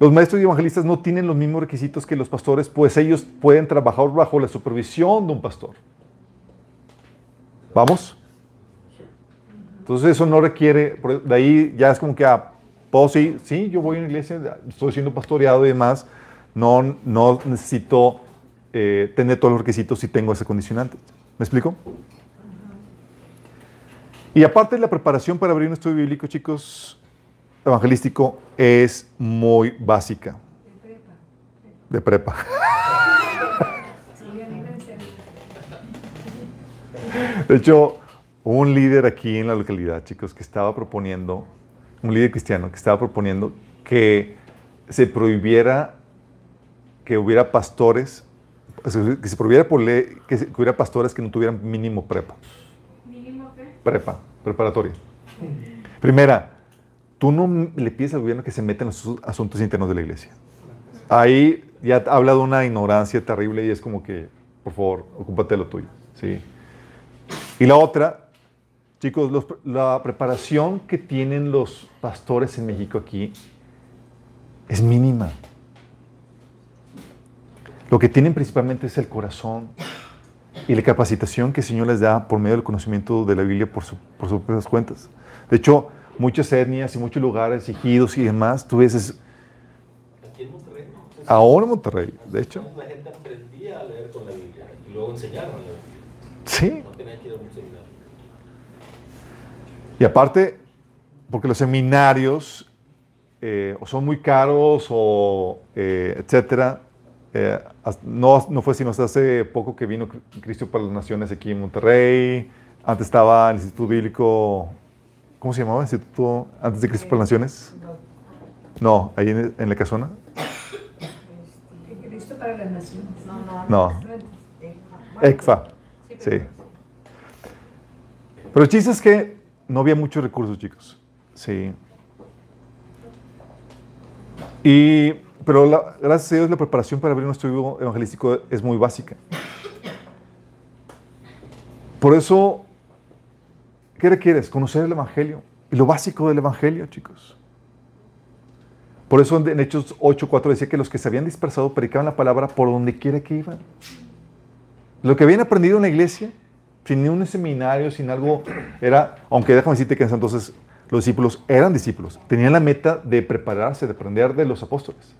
Los maestros y evangelistas no tienen los mismos requisitos que los pastores, pues ellos pueden trabajar bajo la supervisión de un pastor. ¿Vamos? Entonces eso no requiere, por- de ahí ya es como que, ah, puedo sí, sí, yo voy a una iglesia, estoy siendo pastoreado y demás, no, no necesito eh, tener todos los requisitos si tengo ese condicionante. ¿Me explico? Y aparte la preparación para abrir un estudio bíblico, chicos, evangelístico, es muy básica, De prepa. de prepa. De hecho, hubo un líder aquí en la localidad, chicos, que estaba proponiendo, un líder cristiano, que estaba proponiendo que se prohibiera que hubiera pastores, que se prohibiera por ley que, se- que hubiera pastores que no tuvieran mínimo prepa. ¿Mínimo qué? Prepa, preparatoria. Primera, tú no le pides al gobierno que se meta en los asu- asuntos internos de la iglesia. Ahí ya habla de una ignorancia terrible y es como que, por favor, ocúpate de lo tuyo. ¿sí? Y la otra, chicos, la preparación que tienen los pastores en México aquí es mínima. Lo que tienen principalmente es el corazón y la capacitación que el Señor les da por medio del conocimiento de la Biblia por, su- por sus propias cuentas. De hecho, muchas etnias y muchos lugares, ejidos y demás, tú ves, es- Aquí en Monterrey, ¿no? Entonces, ahora en Monterrey, de hecho, La gente aprendía a leer con la Biblia y luego enseñaron a leer. sí. No tenía que ir a un seminario. Y aparte, porque los seminarios eh, o son muy caros o eh, etcétera. eh, no, no fue sino hasta hace poco que vino Cri- Cristo para las Naciones aquí en Monterrey. Antes estaba el Instituto Bíblico ¿cómo se llamaba? Instituto antes de Cristo para las Naciones. No, ahí en, en la casona. Cristo para las naciones. No, No, ECFA. Sí. Pero el chiste es que no había muchos recursos, chicos. Sí. Y, pero la- gracias a Dios la preparación para abrir un estudio evangelístico es muy básica. Por eso, ¿qué? Conocer el Evangelio. Y lo básico del Evangelio, chicos. Por eso en Hechos 8.4 decía que los que se habían dispersado predicaban la palabra por donde quiera que iban. Lo que habían aprendido en la iglesia, sin un seminario, sin algo, era, aunque déjame decirte que en ese entonces los discípulos eran discípulos, tenían la meta de prepararse, de aprender de los apóstoles.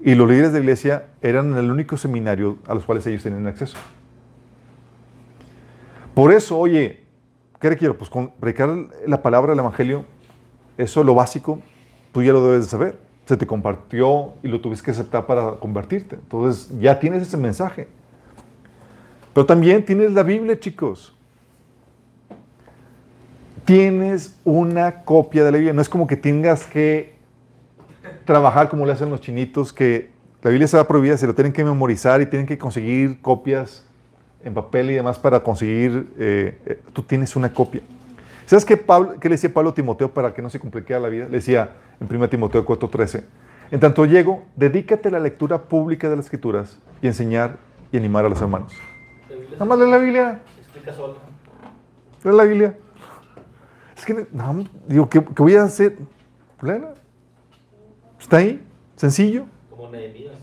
Y los líderes de la iglesia eran el único seminario a los cuales ellos tenían acceso. Por eso, oye, ¿qué requiero? Pues con predicar la palabra del Evangelio, eso lo básico, tú ya lo debes de saber. Se te compartió y lo tuviste que aceptar para convertirte. Entonces ya tienes ese mensaje. Pero también tienes la Biblia, chicos. Tienes una copia de la Biblia. No es como que tengas que trabajar como le hacen los chinitos, que la Biblia se prohibida, se lo tienen que memorizar y tienen que conseguir copias en papel y demás para conseguir. eh, eh, tú tienes una copia. ¿Sabes qué, Pablo, qué le decía Pablo a Timoteo para que no se complicara la vida? Le decía en 1 Timoteo 4:13, en tanto llego, dedícate a la lectura pública de las Escrituras y enseñar y animar a los hermanos. Nada más lee la Biblia, explica sola. lee la Biblia. Es que, no, digo, ¿qué, qué voy a hacer? Léela. Está ahí, sencillo. Como Nehemías.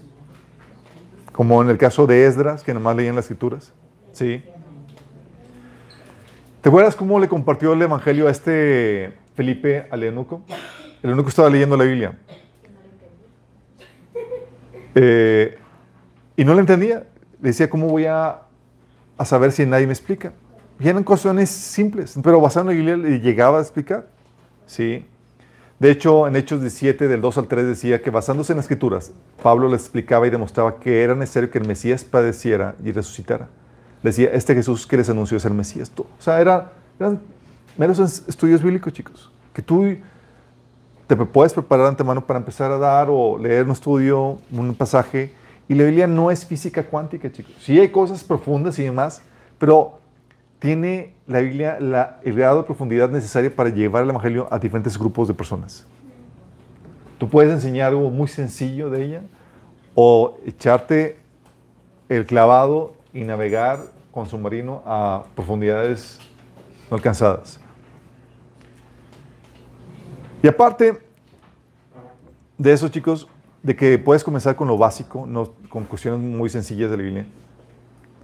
Como en el caso de Esdras, que nomás leían las escrituras. Sí. ¿Te acuerdas cómo le compartió el evangelio a este Felipe al eunuco? El eunuco estaba leyendo la Biblia. Eh, y no le entendía. Le decía, ¿cómo voy a, a saber si nadie me explica? Y eran cuestiones simples, pero basado en la Biblia le llegaba a explicar. Sí. De hecho, en Hechos 17, del 2 al 3, decía que basándose en las escrituras, Pablo le explicaba y demostraba que era necesario que el Mesías padeciera y resucitara. Decía, este Jesús que les anunció es el Mesías. Tú- O sea, era, eran meros es- estudios bíblicos, chicos, que tú te puedes preparar de antemano para empezar a dar o leer un estudio, un pasaje. Y la Biblia no es física cuántica, chicos. Sí hay cosas profundas y demás, pero tiene la Biblia la, el grado de profundidad necesaria para llevar el Evangelio a diferentes grupos de personas. Tú puedes enseñar algo muy sencillo de ella o echarte el clavado y navegar con submarino a profundidades no alcanzadas. Y aparte de eso, chicos, de que puedes comenzar con lo básico, no, con cuestiones muy sencillas de la Biblia,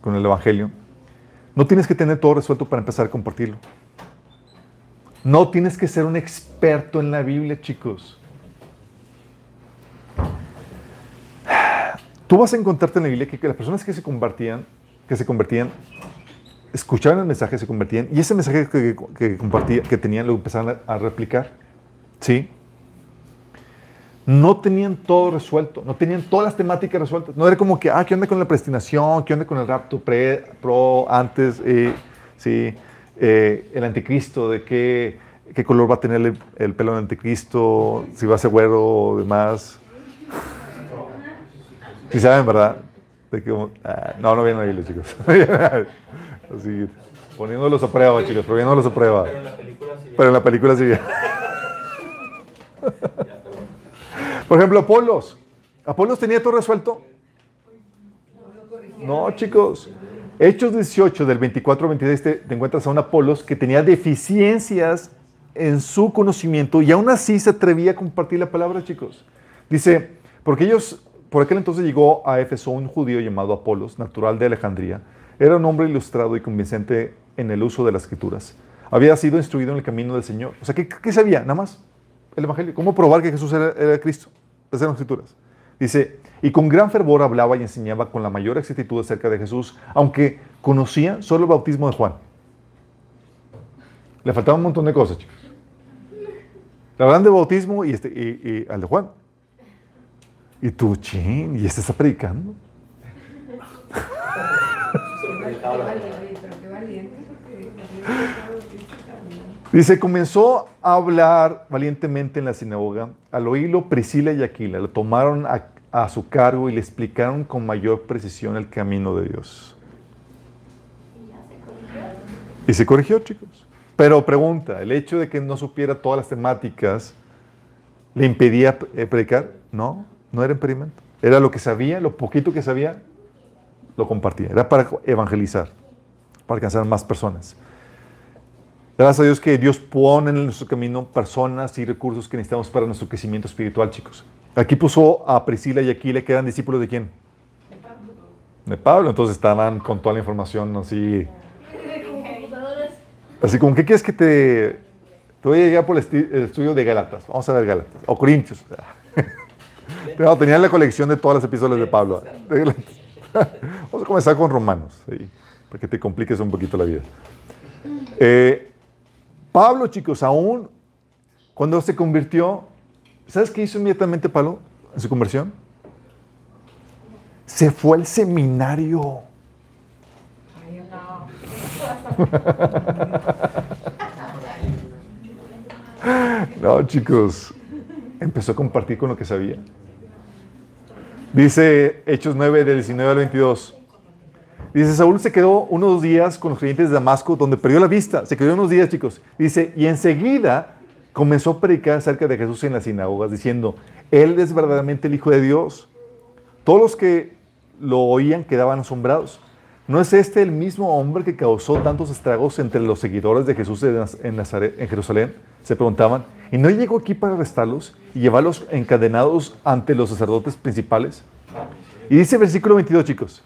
con el Evangelio, no tienes que tener todo resuelto para empezar a compartirlo. No tienes que ser un experto en la Biblia, chicos. Tú vas a encontrarte en la Biblia que, las personas que se convertían, que se convertían, escuchaban el mensaje, se convertían, y ese mensaje que, que compartía, que tenían, lo empezaban a, a replicar. ¿Sí? No tenían todo resuelto, no tenían todas las temáticas resueltas. No era como que, ah, ¿qué onda con la predestinación? ¿Qué onda con el rapto pre, pro, antes? eh, sí, eh, el anticristo, de qué, qué color va a tener el, el pelo del anticristo, si va a ser güero o demás. *laughs* Sí saben, ¿verdad? De que, ah, no, no vienen a Biblia, chicos. *laughs* Así, poniéndolos a prueba, chicos, poniéndolos a prueba. Pero en la película sí. Pero en la película sí. *laughs* Por ejemplo, Apolos. ¿Apolos tenía todo resuelto? No, chicos. Hechos 18, del 24 al 26, te, te encuentras a un Apolos que tenía deficiencias en su conocimiento y aún así se atrevía a compartir la palabra, chicos. Dice, porque ellos, por aquel entonces llegó a Éfeso un judío llamado Apolos, natural de Alejandría. Era un hombre ilustrado y convincente en el uso de las escrituras. Había sido instruido en el camino del Señor. O sea, ¿qué, sabía? Nada más el Evangelio. ¿Cómo probar que Jesús era, era Cristo? Esas eran las escrituras. Dice, y con gran fervor hablaba y enseñaba con la mayor exactitud acerca de Jesús, aunque conocía solo el bautismo de Juan. Le faltaba un montón de cosas, chicos. Le hablan de bautismo este, y, y al de Juan. Y tú, chin, ¿y este está predicando? Dice, comenzó a hablar valientemente en la sinagoga. Al oírlo, Priscila y Aquila lo tomaron a, a su cargo y le explicaron con mayor precisión el camino de Dios. Y se corrigió, chicos. Pero pregunta, ¿el hecho de que no supiera todas las temáticas le impedía eh, predicar? No, no era impedimento. Era lo que sabía, lo poquito que sabía, lo compartía. Era para evangelizar, para alcanzar más personas. Gracias a Dios que Dios pone en nuestro camino personas y recursos que necesitamos para nuestro crecimiento espiritual, chicos. Aquí puso a Priscila y Aquila, que eran discípulos de quién? De Pablo. Entonces estaban con toda la información así. Así como, ¿qué quieres que te... Te voy a llegar por el estudio de Galatas. Vamos a ver Galatas. O Corintios. *laughs* Pero tenían la colección de todas las epístolas de Pablo. *laughs* Vamos a comenzar con Romanos, sí, para que te compliques un poquito la vida. Eh, Pablo, chicos, aún cuando se convirtió, ¿sabes qué hizo inmediatamente Pablo en su conversión? Se fue al seminario. Ay, no. *laughs* No, chicos, empezó a compartir con lo que sabía. Dice Hechos 9, del 19 al 22. Dice, Saúl se quedó unos días con los creyentes de Damasco, donde perdió la vista. Se quedó unos días, chicos. Dice, y enseguida comenzó a predicar acerca de Jesús en las sinagogas, diciendo, Él es verdaderamente el Hijo de Dios. Todos los que lo oían quedaban asombrados. ¿No es este el mismo hombre que causó tantos estragos entre los seguidores de Jesús en Jerusalén? Se preguntaban. ¿Y no llegó aquí para arrestarlos y llevarlos encadenados ante los sacerdotes principales? Y dice el versículo 22, chicos.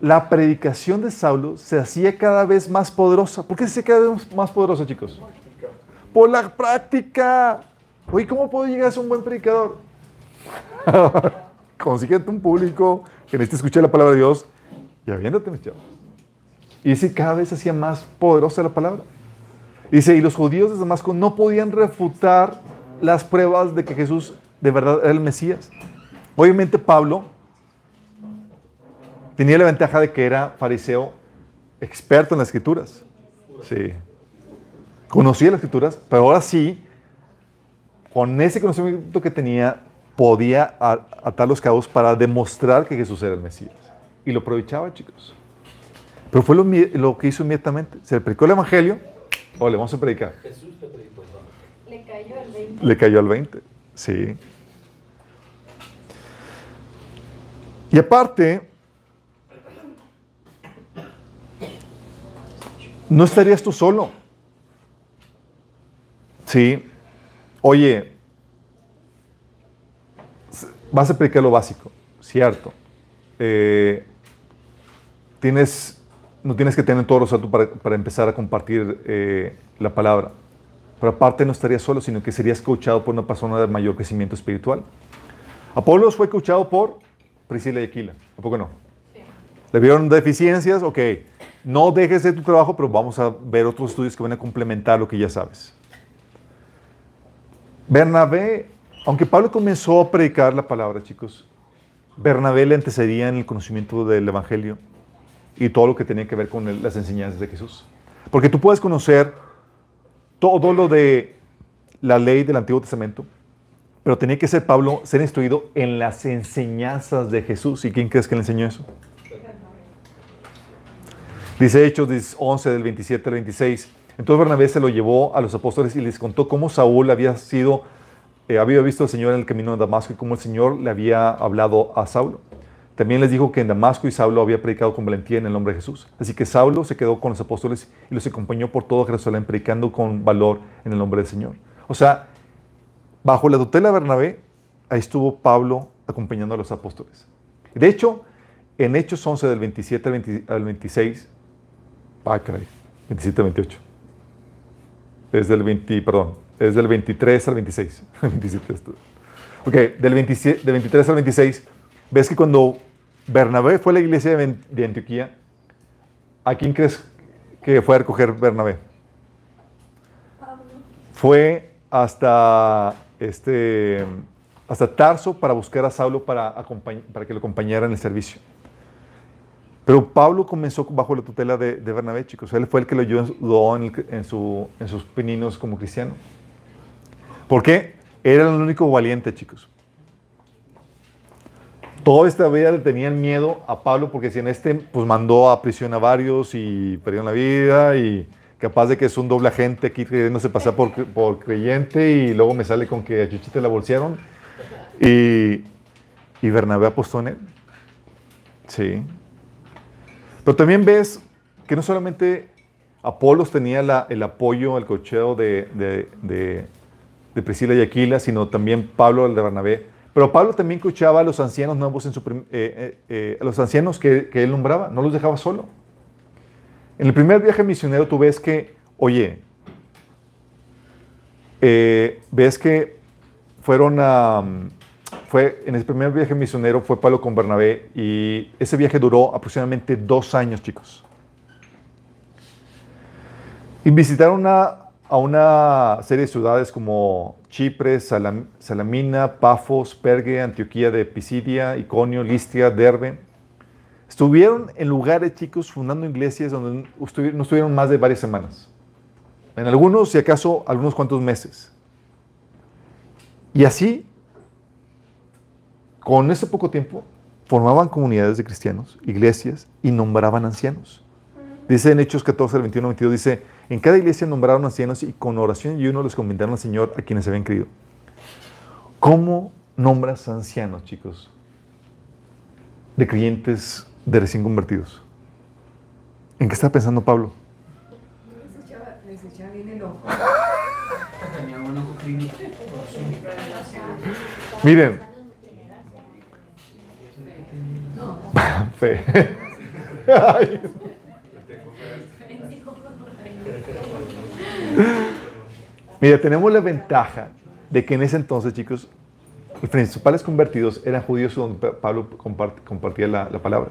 La predicación de Saulo se hacía cada vez más poderosa. ¿Por qué se hacía cada vez más poderosa, chicos? Por la práctica. Oye, ¿cómo puedo llegar a ser un buen predicador? *laughs* Consíguete un público que necesite escuchar la palabra de Dios y aviéntate, mis. Y dice, cada vez hacía más poderosa la palabra. Dice, y los judíos de Damasco no podían refutar las pruebas de que Jesús de verdad era el Mesías. Obviamente Pablo tenía la ventaja de que era fariseo experto en las escrituras. Sí. Conocía las escrituras, pero ahora sí, con ese conocimiento que tenía, podía atar los cabos para demostrar que Jesús era el Mesías. Y lo aprovechaba, chicos. Pero fue lo, que hizo inmediatamente. Se le predicó el Evangelio, o le vamos a predicar. Jesús te predicó el. Le cayó el 20. Le cayó al 20. Sí. Y aparte, no estarías tú solo. Sí. Oye, vas a predicar lo básico, cierto. Eh, tienes, no tienes que tener todo resuelto para, para empezar a compartir eh, la palabra. Pero aparte no estarías solo, sino que serías coachado por una persona de mayor crecimiento espiritual. Apolos fue coachado por Priscila y Aquila. ¿A poco no? Le vieron deficiencias, ok. No dejes de tu trabajo, pero vamos a ver otros estudios que van a complementar lo que ya sabes. Bernabé, aunque Pablo comenzó a predicar la palabra, chicos, Bernabé le antecedía en el conocimiento del Evangelio y todo lo que tenía que ver con las enseñanzas de Jesús. Porque tú puedes conocer todo lo de la ley del Antiguo Testamento, pero tenía que ser Pablo ser instruido en las enseñanzas de Jesús. ¿Y quién crees que le enseñó eso? Dice Hechos 11 del 27 al 26. Entonces Bernabé se lo llevó a los apóstoles y les contó cómo Saúl había sido, eh, había visto al Señor en el camino de Damasco y cómo el Señor le había hablado a Saulo. También les dijo que en Damasco y Saulo había predicado con valentía en el nombre de Jesús. Así que Saulo se quedó con los apóstoles y los acompañó por todo Jerusalén predicando con valor en el nombre del Señor. O sea, bajo la tutela de Bernabé, ahí estuvo Pablo acompañando a los apóstoles. De hecho, en Hechos 11 del 27 al, 20 al 26, ah, caray, 27 al 28. Es del 20, perdón, es del 23 al 26. 27 *laughs* esto. ok, del, 27, del 23 al 26, ves que cuando Bernabé fue a la iglesia de, Antioquía, ¿a quién crees que fue a recoger Bernabé? Fue hasta, este, hasta Tarso para buscar a Saulo para, para que lo acompañara en el servicio. Pero Pablo comenzó bajo la tutela de, de Bernabé, chicos. Él fue el que lo ayudó en, el- en su- en sus pininos como cristiano. ¿Por qué? Era el único valiente, chicos. Toda esta vida le tenían miedo a Pablo porque si en este pues mandó a prisión a varios y perdieron la vida y capaz de que es un doble agente aquí queriéndose pasar por, por creyente y luego me sale con que a Chuchita la bolsearon y, y Bernabé apostó en él. Sí. Pero también ves que no solamente Apolos tenía la- el apoyo, el cocheo de, de, de- de Priscila y Aquila, sino también Pablo, el de Bernabé. Pero Pablo también cocheaba a los ancianos nuevos en su eh, eh, eh, a los ancianos que, él nombraba, no los dejaba solo. En el primer viaje misionero tú ves que, oye, ves que fueron a, fue, en el primer viaje misionero fue Pablo con Bernabé y ese viaje duró aproximadamente dos años, chicos. Y visitaron una- a una serie de ciudades como Chipre, Salam- Salamina, Pafos, Pergue, Antioquía de Pisidia, Iconio, Listia, Derbe. Estuvieron en lugares, chicos, fundando iglesias donde no estuvieron más de varias semanas. En algunos, si acaso, algunos cuantos meses. Y así, con ese poco tiempo, formaban comunidades de cristianos, iglesias y nombraban ancianos. Dice en Hechos 14, 21, 22, dice, en cada iglesia nombraron ancianos y con oración y uno les comendaron al Señor a quienes habían creído. ¿Cómo nombras ancianos, chicos? De creyentes de recién convertidos. ¿En qué está pensando Pablo? Ese *laughs* chava, *laughs* ese chava viene loco. Tenía un ojo clínico. Miren, No, fe. Ay. Mira, tenemos la ventaja de que en ese entonces, chicos, los principales convertidos eran judíos donde Pa- Pablo compart- compartía la, la palabra.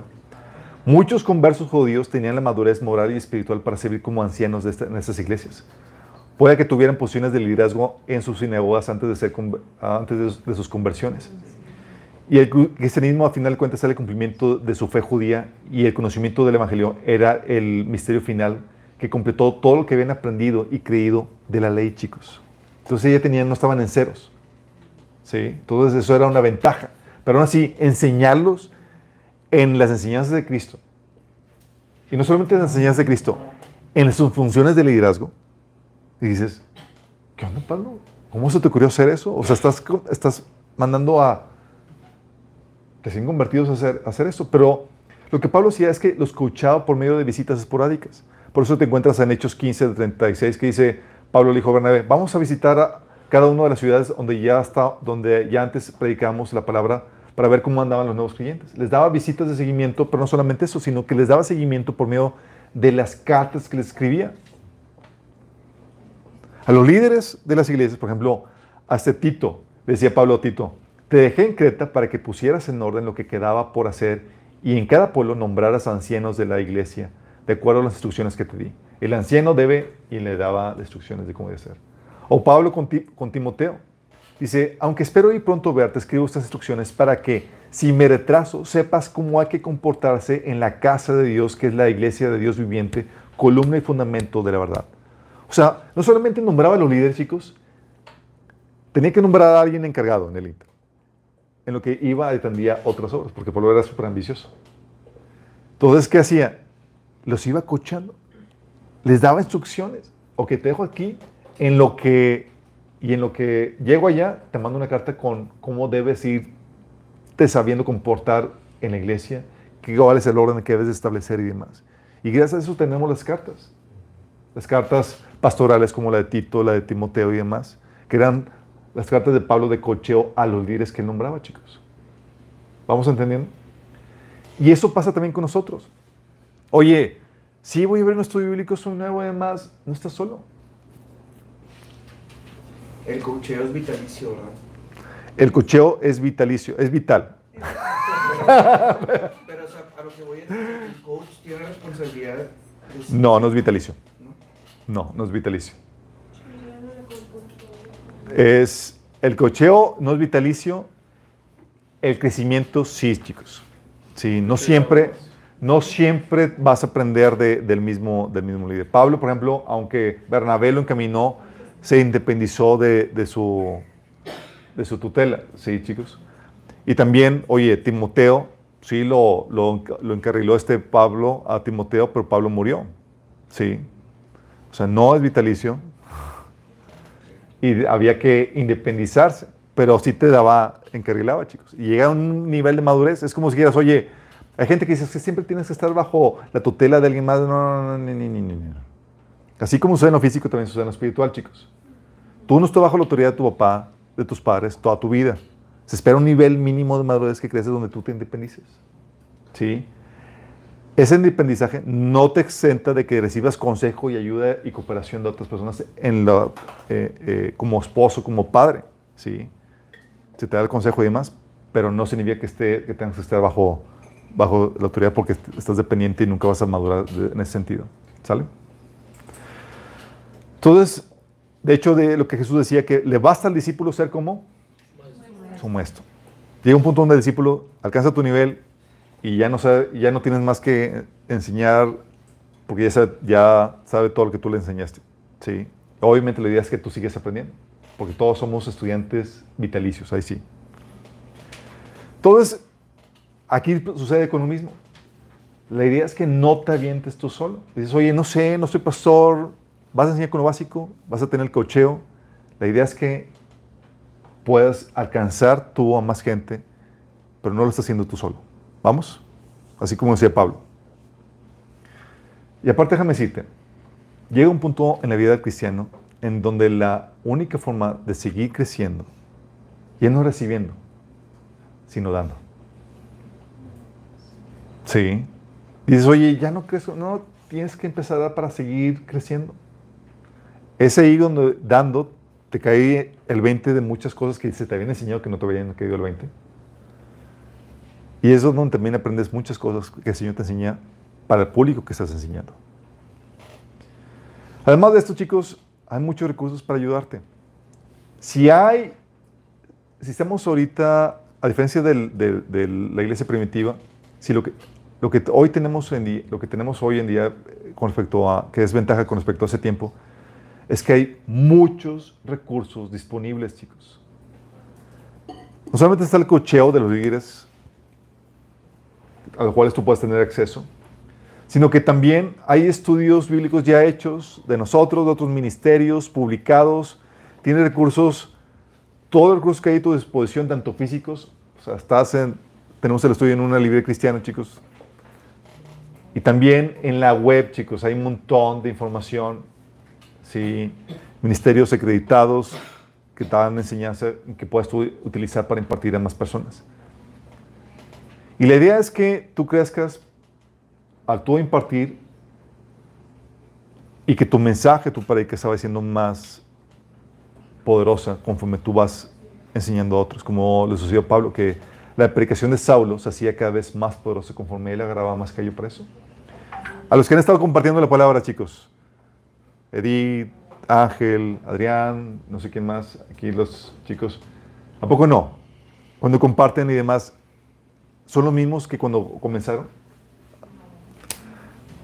Muchos conversos judíos tenían la madurez moral y espiritual para servir como ancianos de en estas iglesias. Puede que tuvieran posiciones de liderazgo en sus sinagogas antes de, sus conversiones. Y el cristianismo, a final de cuentas, era el cumplimiento de su fe judía y el conocimiento del Evangelio era el misterio final que completó todo lo que habían aprendido y creído de la ley, chicos. Entonces ya tenían, no estaban en ceros. ¿sí? Entonces eso era una ventaja. Pero aún así, enseñarlos en las enseñanzas de Cristo. Y no solamente en las enseñanzas de Cristo, en sus funciones de liderazgo. Y dices, ¿qué onda, Pablo? ¿Cómo se te ocurrió hacer eso? O sea, estás, estás mandando a recién convertidos a hacer, a hacer eso. Pero lo que Pablo hacía es que los coachaba por medio de visitas esporádicas. Por eso te encuentras en Hechos 15, de 36, que dice, Pablo le dijo a Bernabé, vamos a visitar cada una de las ciudades donde ya, está, donde ya antes predicamos la palabra para ver cómo andaban los nuevos creyentes. Les daba visitas de seguimiento, pero no solamente eso, sino que les daba seguimiento por medio de las cartas que les escribía. A los líderes de las iglesias, por ejemplo, a este Tito, le decía Pablo a Tito, te dejé en Creta para que pusieras en orden lo que quedaba por hacer y en cada pueblo nombraras ancianos de la iglesia, de acuerdo a las instrucciones que te di. El anciano debe y le daba instrucciones de cómo ser. O Pablo con, Ti- con Timoteo, dice, aunque espero ir pronto verte, escribo estas instrucciones para que, si me retraso, sepas cómo hay que comportarse en la casa de Dios, que es la iglesia de Dios viviente, columna y fundamento de la verdad. O sea, no solamente nombraba a los líderes, chicos, tenía que nombrar a alguien encargado en el Inter, en lo que iba y atendía otras obras, porque Pablo era súper ambicioso. Entonces, ¿qué hacía? Los iba coachando, les daba instrucciones, ok, te dejo aquí, en lo que, y en lo que llego allá, te mando una carta con cómo debes irte sabiendo comportar en la iglesia, cuál es el orden que debes de establecer y demás. Y gracias a eso tenemos las cartas las cartas pastorales como la de Tito, la de Timoteo y demás, que eran las cartas de Pablo de cocheo a los líderes que él nombraba, chicos. ¿Vamos entendiendo? Y eso pasa también con nosotros. Oye, sí voy a ver un estudio bíblico, soy nuevo y demás, no estás solo. El cocheo es vitalicio, ¿verdad? El cocheo es vitalicio, es vital. Pero o sea, a lo que voy es el coach tiene la responsabilidad de... No, no es vitalicio. No, no es vitalicio. Es el cocheo no es vitalicio, el crecimiento sí, chicos. Sí, no siempre, no siempre vas a aprender de- del, mismo, líder. Pablo, por ejemplo, aunque Bernabé lo encaminó, se independizó de, su, de su tutela, ¿sí, chicos? Y también, oye, Timoteo, sí, lo, lo, encarriló este Pablo a Timoteo, pero Pablo murió, ¿sí? O sea, no es vitalicio, y había que independizarse, pero sí te daba, encarrilaba, chicos. Y llega a un nivel de madurez, es como si dijeras, oye, hay gente que dice "Es que siempre tienes que estar bajo la tutela de alguien más. No, no, no, ni. Así como sucede en lo físico, también sucede en lo espiritual, chicos. Tú no estás bajo la autoridad de tu papá, de tus padres, toda tu vida. Se espera un nivel mínimo de madurez que creces donde tú te independices. ¿Sí? Ese independizaje no te exenta de que recibas consejo y ayuda y cooperación de otras personas en la, eh, eh, como esposo, como padre. ¿sí? Se te da el consejo y demás, pero no significa que, esté, que tengas que estar bajo, bajo la autoridad porque est- estás dependiente y nunca vas a madurar en ese sentido. ¿Sale? Entonces, de hecho, de lo que Jesús decía, que le basta al discípulo ser como su maestro. Llega un punto donde el discípulo alcanza tu nivel y ya no, sabe, ya no tienes más que enseñar porque ya sabe, ya sabe todo lo que tú le enseñaste. ¿sí? Obviamente idea es que tú sigues aprendiendo, porque todos somos estudiantes vitalicios, ahí sí. Entonces, aquí sucede con lo mismo. La idea es que no te avientes tú solo. Dices, oye, no sé, no soy pastor, vas a enseñar con lo básico, vas a tener el cocheo. La idea es que puedas alcanzar tú a más gente, pero no lo estás haciendo tú solo. ¿Vamos? Así como decía Pablo. Y aparte déjame decirte, llega un punto en la vida del cristiano en donde la única forma de seguir creciendo ya no recibiendo, sino dando. Sí. Dices, oye, ya no crees, no, tienes que empezar a dar para seguir creciendo. Es ahí donde dando te cae el 20 de muchas cosas que se te habían enseñado que no te habían caído el 20. Y es donde también aprendes muchas cosas que el Señor te enseña para el público que estás enseñando. Además de esto, chicos, hay muchos recursos para ayudarte. Si hay, si estamos ahorita, a diferencia de la iglesia primitiva, si lo que, lo que hoy tenemos en día, lo que tenemos hoy en día eh, con respecto a, que es ventaja con respecto a ese tiempo, es que hay muchos recursos disponibles, chicos. No solamente está el cocheo de los líderes, a los cuales tú puedes tener acceso, sino que también hay estudios bíblicos ya hechos de nosotros, de otros ministerios, publicados. Tiene recursos, todos los recursos que hay a tu disposición, tanto físicos, o sea, estás en, tenemos el estudio en una libre cristiana, chicos. Y también en la web, chicos, hay un montón de información, ¿sí? ministerios acreditados que te dan enseñanza que puedes tú utilizar para impartir a más personas. Y la idea es que tú crezcas al tú impartir y que tu mensaje, tu predica, se vaya siendo más poderosa conforme tú vas enseñando a otros, como le sucedió a Pablo, que la predicación de Saulo se hacía cada vez más poderosa conforme él agarraba más callo preso. A los que han estado compartiendo la palabra, chicos, Edith, Ángel, Adrián, no sé quién más, aquí los chicos, ¿a poco no? Cuando comparten y demás, ¿son los mismos que cuando comenzaron?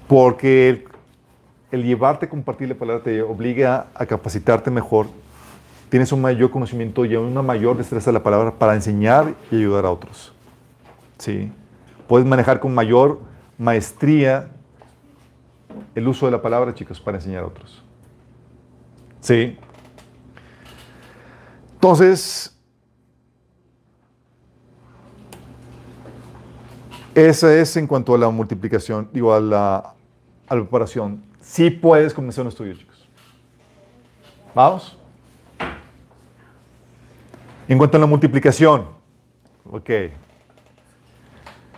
Porque el, llevarte a compartir la palabra te obliga a capacitarte mejor. Tienes un mayor conocimiento y una mayor destreza de la palabra para enseñar y ayudar a otros. ¿Sí? Puedes manejar con mayor maestría el uso de la palabra, chicos, para enseñar a otros. ¿Sí? Entonces, esa es en cuanto a la multiplicación, digo, a la, a la preparación. Sí puedes comenzar un estudio, chicos. ¿Vamos? En cuanto a la multiplicación, ok.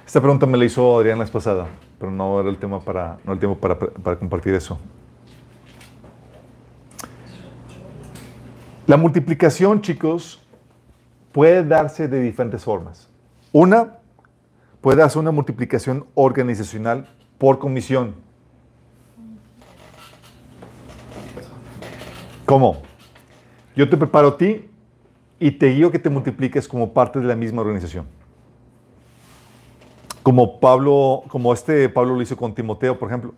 Esta pregunta me la hizo Adrián la vez pasada, pero no era el tema para, no el tiempo para, para compartir eso. La multiplicación, chicos, puede darse de diferentes formas. Una, puede darse una multiplicación organizacional por comisión. ¿Cómo? Yo te preparo a ti y te guío que te multipliques como parte de la misma organización. Como Pablo, como este Pablo lo hizo con Timoteo, por ejemplo.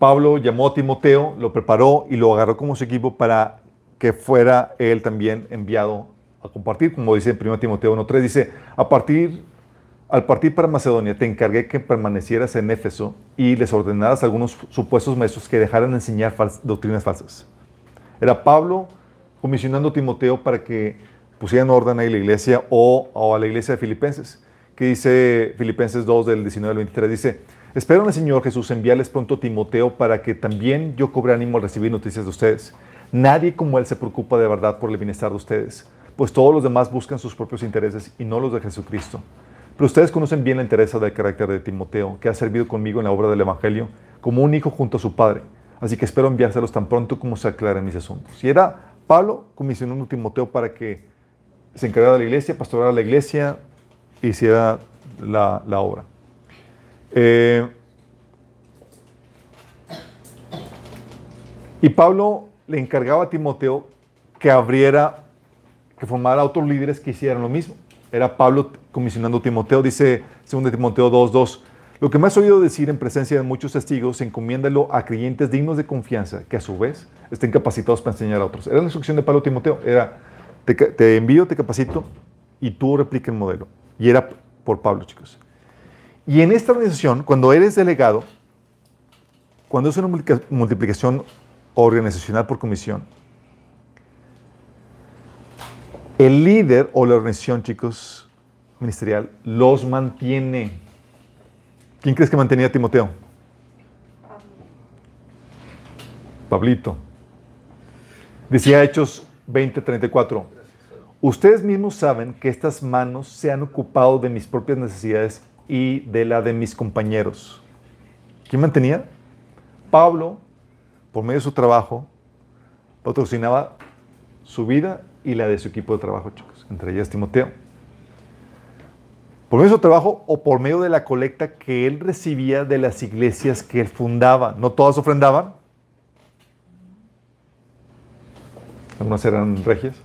Pablo llamó a Timoteo, lo preparó y lo agarró como su equipo para que fuera él también enviado a compartir, como dice en 1 Timoteo 1.3, dice, a partir, al partir para Macedonia te encargué que permanecieras en Éfeso y les ordenaras a algunos supuestos maestros que dejaran de enseñar doctrinas falsas. Era Pablo comisionando a Timoteo para que pusieran orden a la iglesia o, o a la iglesia de Filipenses, que dice Filipenses 2 del 19 al 23, dice, espero en el Señor Jesús enviarles pronto a Timoteo para que también yo cobre ánimo al recibir noticias de ustedes. Nadie como él se preocupa de verdad por el bienestar de ustedes, pues todos los demás buscan sus propios intereses y no los de Jesucristo. Pero ustedes conocen bien la interés del carácter de Timoteo, que ha servido conmigo en la obra del Evangelio como un hijo junto a su padre. Así que espero enviárselos tan pronto como se aclaren mis asuntos. Y era Pablo comisionando a Timoteo para que se encargara de la iglesia, pastorara la iglesia hiciera la, la obra. Eh, y Pablo le encargaba a Timoteo que abriera, que formara otros líderes que hicieran lo mismo. Era Pablo comisionando a Timoteo, dice 2 Timoteo 2.2, lo que me has oído decir en presencia de muchos testigos, encomiéndalo a creyentes dignos de confianza, que a su vez estén capacitados para enseñar a otros. Era la instrucción de Pablo a Timoteo, era, te, te envío, te capacito, y tú replica el modelo. Y era por Pablo, chicos. Y en esta organización, cuando eres delegado, cuando es una multiplicación organizacional por comisión, el líder o la organización, chicos, ministerial, los mantiene. ¿Quién crees que mantenía a Timoteo? Pablito. Decía Hechos 20:34. Ustedes mismos saben que estas manos se han ocupado de mis propias necesidades y de la de mis compañeros. ¿Quién mantenía? Pablo, por medio de su trabajo, patrocinaba su vida y la de su equipo de trabajo, chicos, entre ellas Timoteo. Por medio de su trabajo o por medio de la colecta que él recibía de las iglesias que él fundaba. No todas ofrendaban. Algunas eran regias.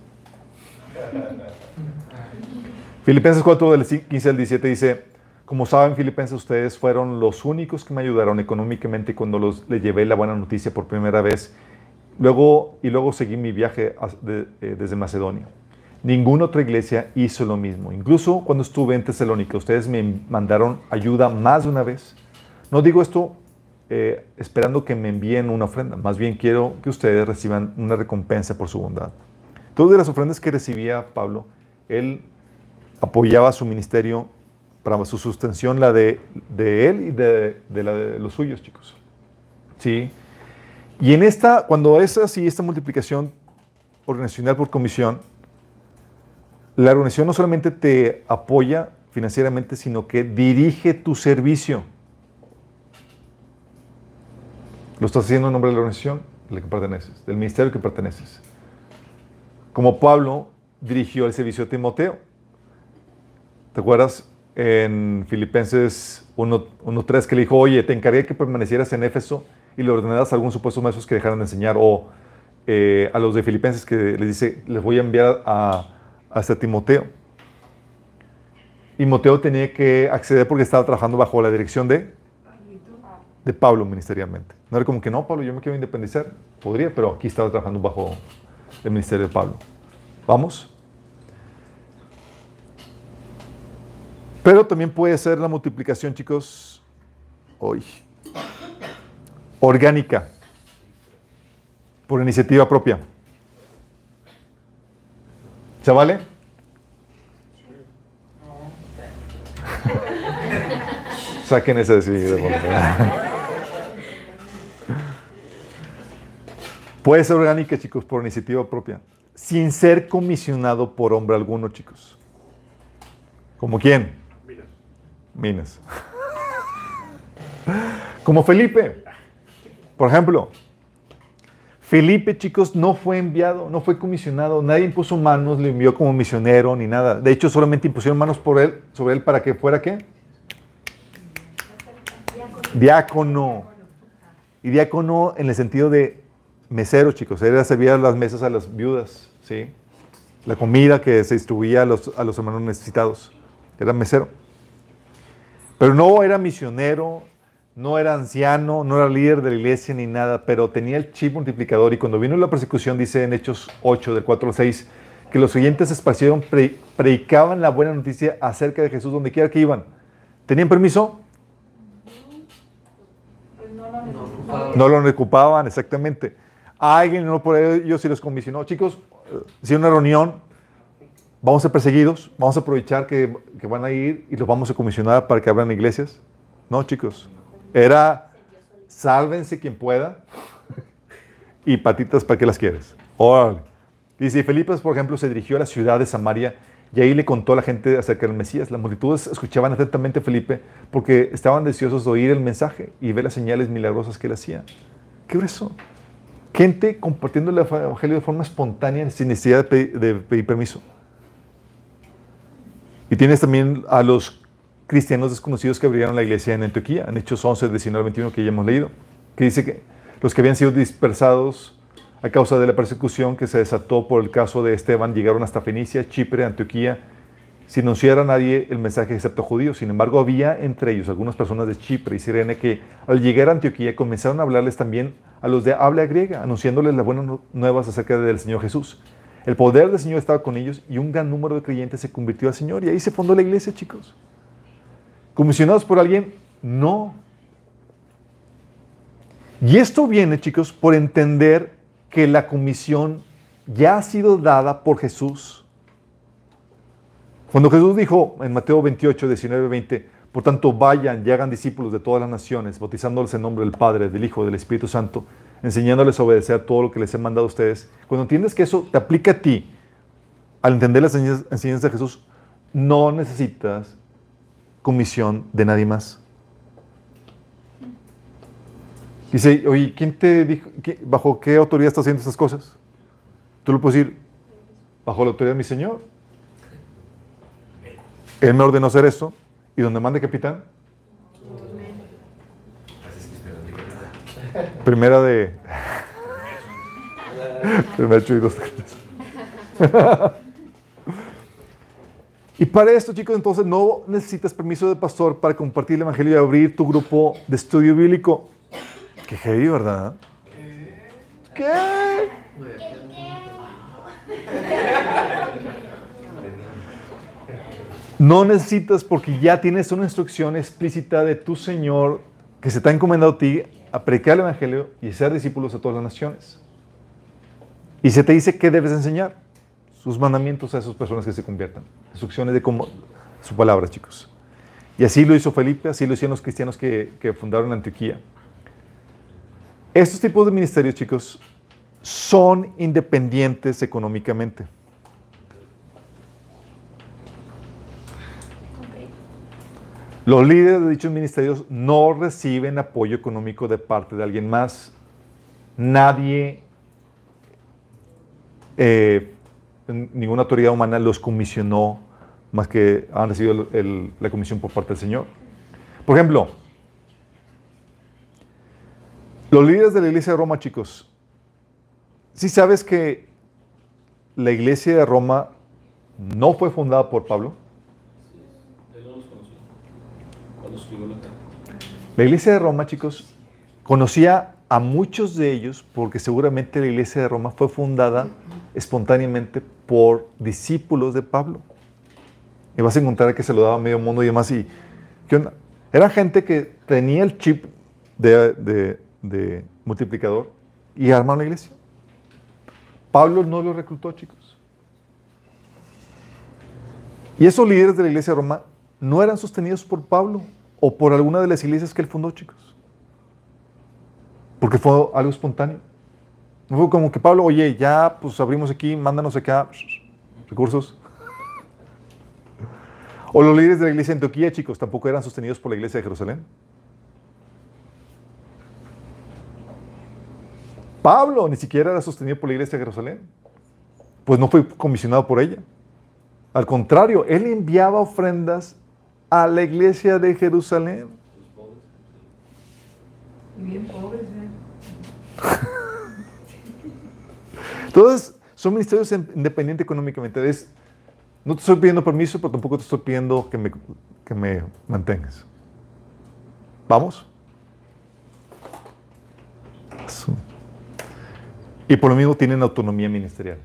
Filipenses 4, del 15 al 17 dice, como saben, Filipenses, ustedes fueron los únicos que me ayudaron económicamente cuando les llevé la buena noticia por primera vez. Luego, y luego seguí mi viaje eh, desde Macedonia. Ninguna otra iglesia hizo lo mismo. Incluso cuando estuve en Tesalónica, ustedes me mandaron ayuda más de una vez. No digo esto eh, esperando que me envíen una ofrenda, más bien quiero que ustedes reciban una recompensa por su bondad. Todas las ofrendas que recibía Pablo, él apoyaba su ministerio para su sustención, la de, él y de, de la de los suyos, chicos. Sí. Y en esta, cuando es así, esta multiplicación organizacional por comisión, la organización no solamente te apoya financieramente, sino que dirige tu servicio. Lo estás haciendo en nombre de la organización a la que perteneces, del ministerio al que perteneces. Como Pablo dirigió el servicio de Timoteo. ¿Te acuerdas en Filipenses 1.3 que le dijo, oye, te encargué que permanecieras en Éfeso y le ordenaras a algunos supuestos maestros que dejaran de enseñar? O eh, a los de Filipenses que les dice, les voy a enviar a, hasta Timoteo. Y Timoteo tenía que acceder porque estaba trabajando bajo la dirección de, de Pablo ministerialmente. No era como que no, Pablo, yo me quiero independizar. Podría, pero aquí estaba trabajando bajo el ministerio de Pablo. ¿Vamos? Pero también puede ser la multiplicación, chicos, hoy, orgánica, por iniciativa propia. ¿Se vale? *laughs* Saquen ese decidido. *laughs* por favor. Puede ser orgánica, chicos, por iniciativa propia, sin ser comisionado por hombre alguno, chicos. ¿Como quién? Minas. Como Felipe. Por ejemplo, Felipe, chicos, no fue enviado, no fue comisionado, nadie impuso manos, le envió como misionero ni nada. De hecho, solamente impusieron manos por él, sobre él para que fuera qué? Diácono. Y diácono en el sentido de mesero, chicos. Era servir las mesas a las viudas, ¿sí? La comida que se distribuía a los, a los hermanos necesitados. Era mesero. Pero no era misionero, no era anciano, no era líder de la iglesia ni nada, pero tenía el chip multiplicador y cuando vino la persecución, dice en Hechos 8, del 4 al 6, que los oyentes se esparcieron, pre- predicaban la buena noticia acerca de Jesús donde quiera que iban. ¿Tenían permiso? Pues no lo necesitamos. No lo ocupaban, exactamente. A alguien no por ellos si los comisionó. Chicos, si una reunión, vamos a ser perseguidos, vamos a aprovechar que, que van a ir y los vamos a comisionar para que abran iglesias. No, chicos. Era, sálvense quien pueda y patitas para qué las quieres. Órale. Dice, y Felipe, por ejemplo, se dirigió a la ciudad de Samaria y ahí le contó a la gente acerca del Mesías. Las multitudes escuchaban atentamente a Felipe porque estaban deseosos de oír el mensaje y ver las señales milagrosas que él hacía. ¿Qué eso? Gente compartiendo el evangelio de forma espontánea sin necesidad de pedir, permiso. Y tienes también a los cristianos desconocidos que abrieron la iglesia en Antioquía, en Hechos 11, 19 21, que ya hemos leído, que dice que los que habían sido dispersados a causa de la persecución que se desató por el caso de Esteban llegaron hasta Fenicia, Chipre, Antioquía, sin anunciar a nadie el mensaje excepto judíos. Sin embargo, había entre ellos algunas personas de Chipre y Sirene que al llegar a Antioquía comenzaron a hablarles también a los de habla griega, anunciándoles las buenas nu- nuevas acerca del Señor Jesús. El poder del Señor estaba con ellos y un gran número de creyentes se convirtió al Señor y ahí se fundó la iglesia, chicos. ¿Comisionados por alguien? No. Y esto viene, chicos, por entender que la comisión ya ha sido dada por Jesús. Cuando Jesús dijo en Mateo 28, 19, 20, por tanto vayan y hagan discípulos de todas las naciones, bautizándoles en nombre del Padre, del Hijo, del Espíritu Santo, enseñándoles a obedecer todo lo que les he mandado a ustedes. Cuando entiendes que eso te aplica a ti, al entender las enseñanzas de Jesús, no necesitas comisión de nadie más. Dice, oye, ¿quién te dijo, qué- bajo qué autoridad está haciendo estas cosas? Tú le puedes decir, bajo la autoridad de mi Señor. Él me ordenó hacer esto. ¿Y donde mande capitán? Primera de... *laughs* Primera de dos, *laughs* Y para esto, chicos, entonces no necesitas permiso de pastor para compartir el evangelio y abrir tu grupo de estudio bíblico. Qué heavy, ¿verdad? ¿Qué? No necesitas porque ya tienes una instrucción explícita de tu Señor que se te ha encomendado a ti a predicar el Evangelio y ser discípulos de todas las naciones. Y se te dice qué debes enseñar. Sus mandamientos a esas personas que se conviertan. Instrucciones de cómo, su palabra, chicos. Y así lo hizo Felipe, así lo hicieron los cristianos que, que fundaron Antioquía. Estos tipos de ministerios, chicos, son independientes económicamente. Los líderes de dichos ministerios no reciben apoyo económico de parte de alguien más. Nadie, eh, ninguna autoridad humana los comisionó más que han recibido la comisión por parte del Señor. Por ejemplo, los líderes de la iglesia de Roma, chicos, si sabes que la iglesia de Roma no fue fundada por Pablo, Él no los conoció. La iglesia de Roma, chicos, conocía a muchos de ellos porque seguramente la iglesia de Roma fue fundada espontáneamente por discípulos de Pablo. Y vas a encontrar que se lo daba a medio mundo y demás. Y, ¿qué onda? Era gente que tenía el chip de multiplicador y armaron la iglesia. Pablo no lo reclutó, chicos. Y esos líderes de la iglesia de Roma no eran sostenidos por Pablo o por alguna de las iglesias que él fundó, chicos. Porque fue algo espontáneo. No fue como que Pablo, oye, ya pues abrimos aquí, mándanos acá recursos. O los líderes de la iglesia de Antioquía, chicos, tampoco eran sostenidos por la iglesia de Jerusalén. Pablo ni siquiera era sostenido por la iglesia de Jerusalén. Pues no fue comisionado por ella. Al contrario, él enviaba ofrendas a la iglesia de Jerusalén. Bien pobres, *laughs* ¿eh? Entonces, son ministerios in- independientes económicamente. Es, no te estoy pidiendo permiso, pero tampoco te estoy pidiendo que me, que me mantengas. ¿Vamos? Y por lo mismo tienen autonomía ministerial.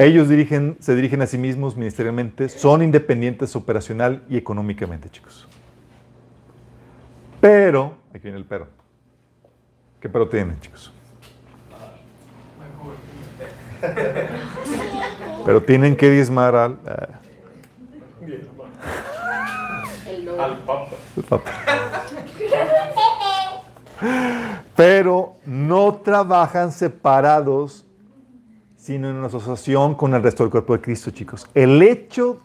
Ellos dirigen, se dirigen a sí mismos ministerialmente, son independientes operacional y económicamente, chicos. Pero, aquí viene el pero. ¿Qué pero tienen, chicos? Pero tienen que diezmar al, eh, Bien, Al Papa. al Papa. Pero no trabajan separados, sino en asociación con el resto del cuerpo de Cristo, chicos. El hecho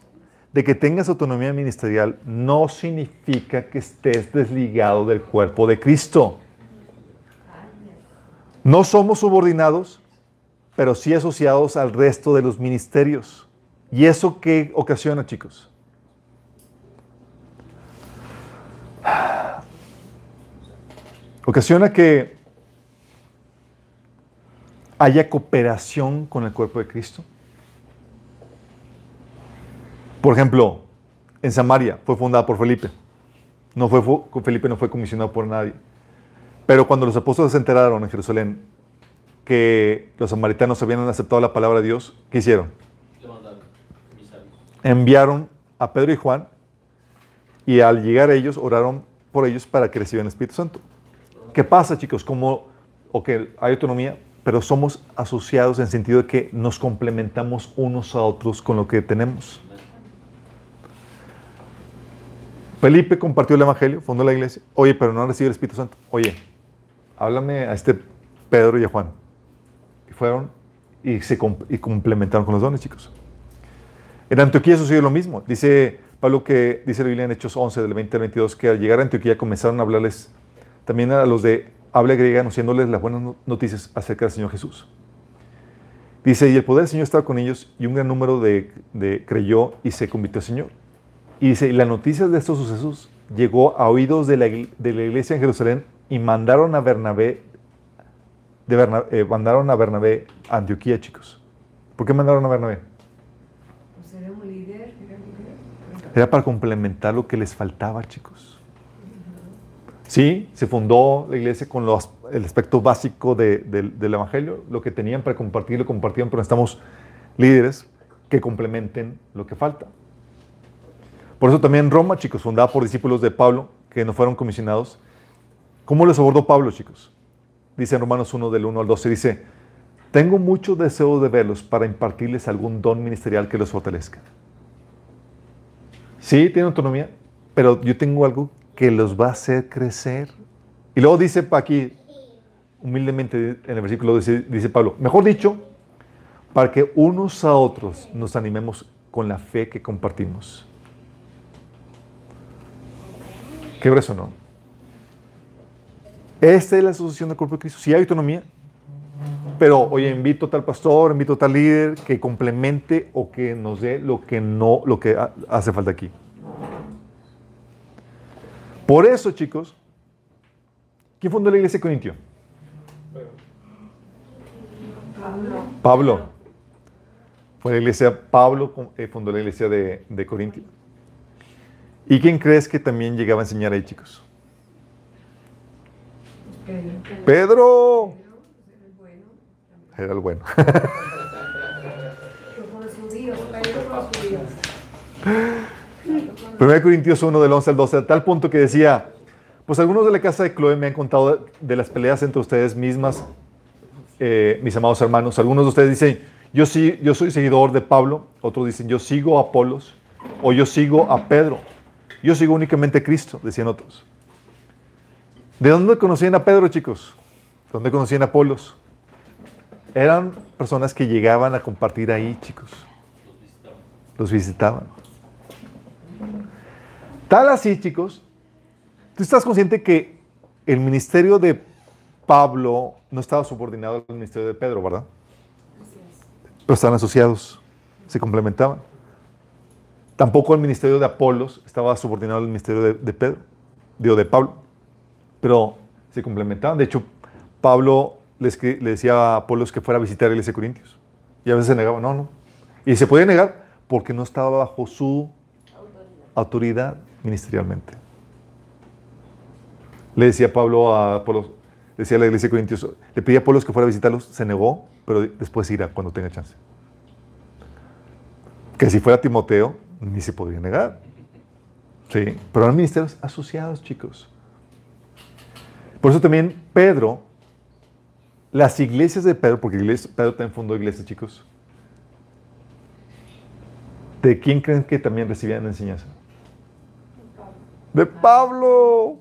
de que tengas autonomía ministerial no significa que estés desligado del cuerpo de Cristo. No somos subordinados, pero sí asociados al resto de los ministerios. ¿Y eso qué ocasiona, chicos? Ocasiona que haya cooperación con el cuerpo de Cristo. Por ejemplo, en Samaria fue fundada por Felipe. No fue, fu- Felipe no fue comisionado por nadie. Pero cuando los apóstoles se enteraron en Jerusalén que los samaritanos habían aceptado la palabra de Dios, ¿qué hicieron? Enviaron a Pedro y Juan y al llegar ellos oraron por ellos para que reciban el Espíritu Santo. ¿Qué pasa, chicos? Como, ok, hay autonomía, pero somos asociados en sentido de que nos complementamos unos a otros con lo que tenemos. Felipe compartió el Evangelio, fundó la iglesia. Oye, pero no recibido el Espíritu Santo. Oye, háblame a este Pedro y a Juan. Y fueron y se y complementaron con los dones, chicos. En Antioquía sucedió lo mismo. Dice Pablo que, dice la Biblia en Hechos 11, del 20 al 22, que al llegar a Antioquía comenzaron a hablarles también a los de habla griega, anunciándoles las buenas no- noticias acerca del Señor Jesús. Dice, y el poder del Señor estaba con ellos, y un gran número de, de creyó y se convirtió al Señor. Y dice, y la noticia de estos sucesos llegó a oídos de la, igl- de la iglesia en Jerusalén y mandaron a Bernabé, de Berna- eh, mandaron a Bernabé a Antioquía, chicos. ¿Por qué mandaron a Bernabé? Pues un líder. Era para complementar lo que les faltaba, chicos. Sí, se fundó la iglesia con los- el aspecto básico de- del- del Evangelio, lo que tenían para compartir, lo compartían, pero necesitamos líderes que complementen lo que falta. Por eso también Roma, chicos, fundada por discípulos de Pablo, que no fueron comisionados. ¿Cómo les abordó Pablo, chicos? Dice en Romanos 1, del 1 al 12, dice, tengo mucho deseo de verlos para impartirles algún don ministerial que los fortalezca. Sí, tienen autonomía, pero yo tengo algo que los va a hacer crecer. Y luego dice aquí, humildemente en el versículo dice, dice Pablo, mejor dicho, para que unos a otros nos animemos con la fe que compartimos. Qué grueso, ¿no? Esta es la asociación del cuerpo de Cristo. Sí hay autonomía, pero oye, invito a tal pastor, invito a tal líder que complemente o que nos dé lo que no, lo que ha- hace falta aquí. Por eso, chicos, ¿quién fundó la iglesia de Corintio? Pablo. Fue la iglesia, Pablo eh, fundó la iglesia de, de Corintio. ¿Y quién crees que también llegaba a enseñar ahí, chicos? Pedro. Pedro. Era el bueno. Era el bueno. *laughs* 1 Corintios 1 del 11 al 12, a tal punto que decía, pues algunos de la casa de Chloe me han contado de, las peleas entre ustedes mismas, eh, mis amados hermanos. Algunos de ustedes dicen, yo, sí, yo soy seguidor de Pablo, otros dicen, yo sigo a Apolos, o yo sigo a Pedro, yo sigo únicamente a Cristo, decían otros. ¿De dónde conocían a Pedro, chicos? ¿De dónde conocían a Apolos? Eran personas que llegaban a compartir ahí, chicos. Los visitaban. Tal así, chicos, tú estás consciente que el ministerio de Pablo no estaba subordinado al ministerio de Pedro, ¿verdad? Pero estaban asociados, se complementaban. Tampoco el ministerio de Apolos estaba subordinado al ministerio de, Pedro, digo, de Pablo, pero se complementaban. De hecho, Pablo le, le decía a Apolos que fuera a visitar la iglesia de Corintios. Y a veces se negaba, no, no. Y se podía negar porque no estaba bajo su autoridad ministerialmente. Le decía Pablo a Apolo, decía a la iglesia de Corintios, le pedía a Apolo que fuera a visitarlos, se negó, pero después irá cuando tenga chance. Que si fuera Timoteo, ni se podría negar. Sí, pero eran ministerios asociados, chicos. Por eso también Pedro, las iglesias de Pedro, porque Pedro también fundó iglesias, chicos. ¿De quién creen que también recibían enseñanza? De Pablo.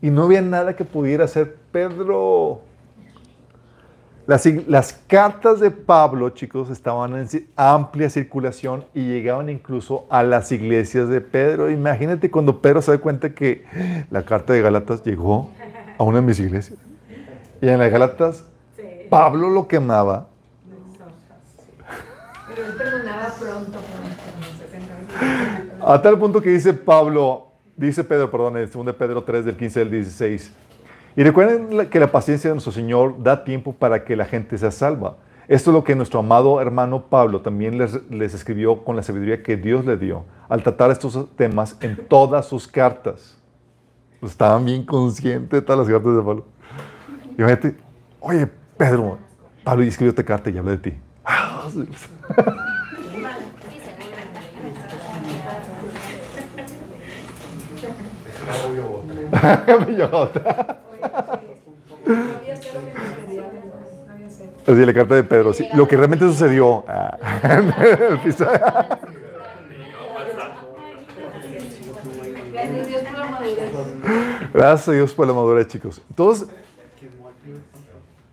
Y no había nada que pudiera hacer Pedro. Las, las cartas de Pablo, chicos, estaban en amplia circulación y llegaban incluso a las iglesias de Pedro. Imagínate cuando Pedro se da cuenta que la carta de Galatas llegó a una de mis iglesias. Y en las Galatas, Pablo lo quemaba. Pero él perdonaba pronto, pronto, 70 A tal punto que dice Pablo, dice Pedro, perdón, en 2 Pedro 3 del 15 al 16. Y recuerden que la paciencia de nuestro Señor da tiempo para que la gente sea salva. Esto es lo que nuestro amado hermano Pablo también les, les escribió con la sabiduría que Dios le dio al tratar estos temas en todas sus cartas. Estaban bien conscientes de todas las cartas de Pablo. Y imagínate, oye, Pedro, Pablo escribió esta carta y habla de ti. *laughs* Ah, sí. Me llegó otra. No había sé lo que nos pedía, no había *laughs* sé. Así, la carta de Pedro. sí, lo que realmente sucedió. Ah. *laughs* Gracias a Dios por la madurez, chicos. Entonces,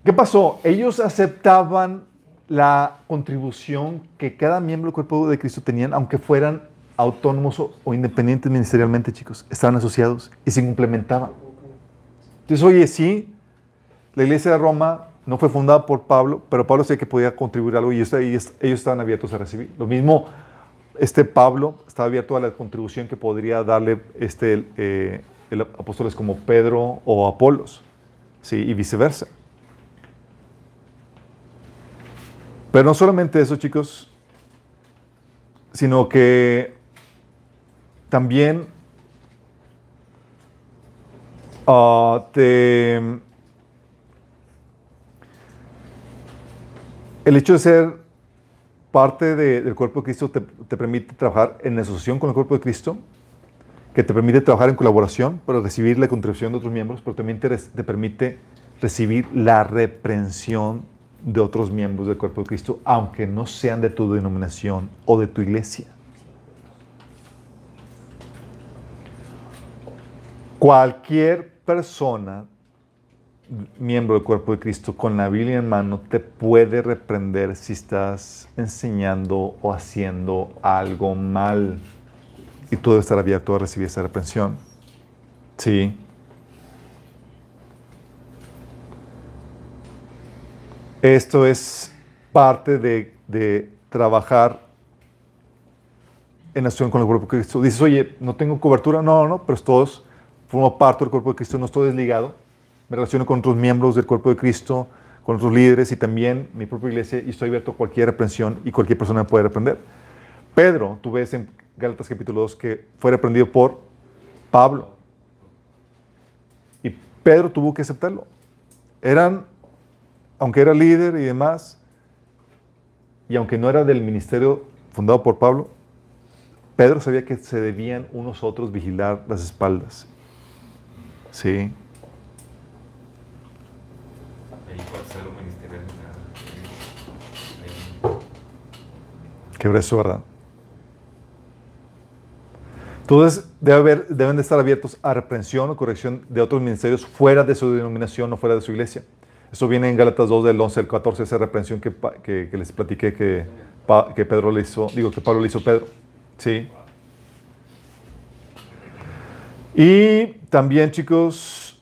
¿qué pasó? Ellos aceptaban la contribución que cada miembro del cuerpo de Cristo tenían, aunque fueran autónomos o, independientes ministerialmente, chicos. Estaban asociados y se complementaban. Entonces, oye, sí, la iglesia de Roma no fue fundada por Pablo, pero Pablo sabía que podía contribuir algo y ellos, estaban abiertos a recibir. Lo mismo, este Pablo estaba abierto a la contribución que podría darle este, eh, apóstoles como Pedro o Apolos, ¿sí? y viceversa. Pero no solamente eso, chicos, sino que también ah, el hecho de ser parte de- del cuerpo de Cristo te, te permite trabajar en asociación con el cuerpo de Cristo, que te permite trabajar en colaboración para recibir la contribución de otros miembros, pero también te, te permite recibir la reprensión de otros miembros del cuerpo de Cristo, aunque no sean de tu denominación o de tu iglesia. Cualquier persona, miembro del cuerpo de Cristo, con la Biblia en mano, te puede reprender si estás enseñando o haciendo algo mal. Y tú debes estar abierto a recibir esa reprensión. Sí. Esto es parte de, trabajar en acción con el cuerpo de Cristo. Dices, oye, no tengo cobertura. No, no, no, pero todos formo parte del cuerpo de Cristo, no estoy desligado. Me relaciono con otros miembros del cuerpo de Cristo, con otros líderes y también mi propia iglesia y estoy abierto a cualquier reprensión y cualquier persona puede reprender. Pedro, tú ves en Gálatas capítulo 2 que fue reprendido por Pablo. Y Pedro tuvo que aceptarlo. Eran, aunque era líder y demás, y aunque no era del ministerio fundado por Pablo, Pedro sabía que se debían unos otros vigilar las espaldas. Sí. Qué grueso, ¿verdad? Entonces, debe haber, deben de estar abiertos a reprensión o corrección de otros ministerios fuera de su denominación o fuera de su iglesia. Eso viene en Gálatas 2 del 11 al 14, esa reprensión que, que- que les platiqué que, que Pedro le hizo, digo que Pablo le hizo Pedro. Sí. Y también, chicos,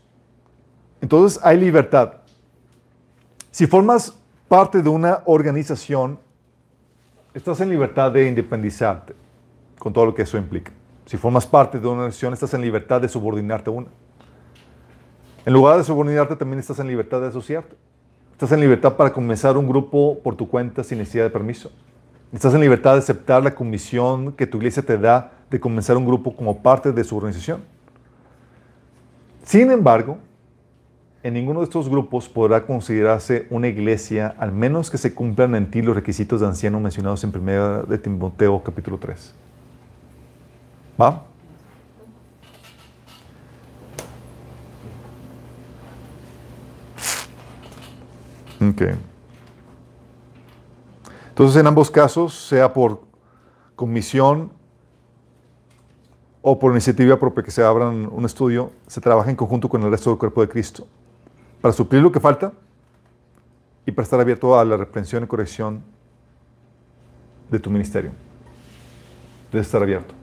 entonces hay libertad. Si formas parte de una organización, estás en libertad de independizarte, con todo lo que eso implica. Si formas parte de una organización, estás en libertad de subordinarte a una. En lugar de subordinarte, también estás en libertad de asociarte. Estás en libertad para comenzar un grupo por tu cuenta sin necesidad de permiso. Estás en libertad de aceptar la comisión que tu iglesia te da de comenzar un grupo como parte de su organización. Sin embargo, en ninguno de estos grupos podrá considerarse una iglesia, al menos que se cumplan en ti los requisitos de anciano mencionados en 1 de Timoteo capítulo 3. ¿Va? Ok. Entonces, en ambos casos, sea por comisión o por iniciativa propia que se abran un estudio, se trabaja en conjunto con el resto del cuerpo de Cristo para suplir lo que falta y para estar abierto a la reprensión y corrección de tu ministerio. Debes estar abierto.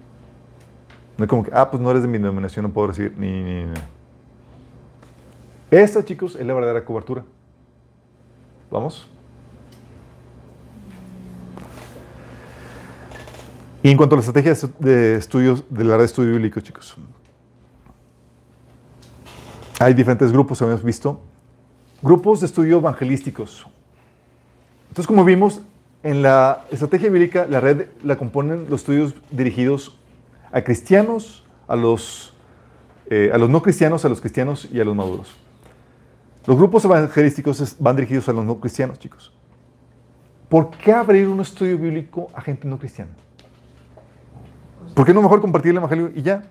No es como que, ah, pues no eres de mi denominación, no puedo ni, ni, ni. Esta, chicos, es la verdadera cobertura. ¿Vamos? Y en cuanto a la estrategia de estudios, de la red de estudio bíblico, chicos. Hay diferentes grupos, hemos visto. Grupos de estudio evangelísticos. Entonces, como vimos, en la estrategia bíblica, la red la componen los estudios dirigidos a cristianos, a los, eh, a los no cristianos, a los cristianos y a los maduros. Los grupos evangelísticos van dirigidos a los no cristianos, chicos. ¿Por qué abrir un estudio bíblico a gente no cristiana? ¿Por qué no mejor compartir el evangelio y ya?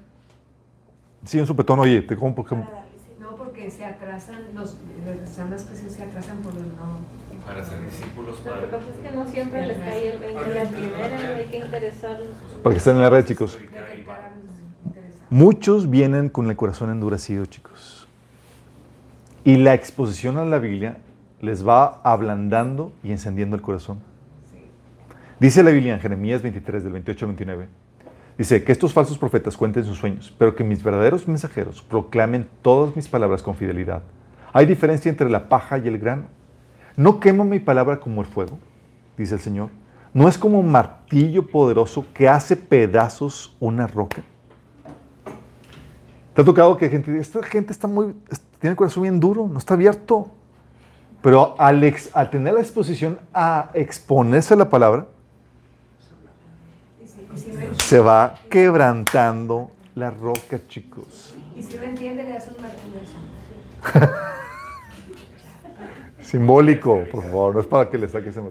Sí, un supetón, oye, te como porque... No, porque se atrasan, los, las personas que se atrasan por los no. Para ser discípulos, Lo que para... pasa es que no siempre les cae el 20 la primera, hay que interesarlos. Para que estén en la red, chicos. Muchos vienen con el corazón endurecido, chicos. Y la exposición a la Biblia les va ablandando y encendiendo el corazón. Dice la Biblia en Jeremías 23, del 28 al 29. Dice que estos falsos profetas cuenten sus sueños, pero que mis verdaderos mensajeros proclamen todas mis palabras con fidelidad. Hay diferencia entre la paja y el grano. No quemo mi palabra como el fuego, dice el Señor. No es como un martillo poderoso que hace pedazos una roca. ¿Te ha tocado que gente, esta gente está muy, tiene el corazón bien duro, no está abierto? Pero al, ex- al tener la exposición a exponerse a la palabra, se va quebrantando la roca, chicos. y si no entiende, le das un martillazo. Simbólico, por favor, no es para que le saques ese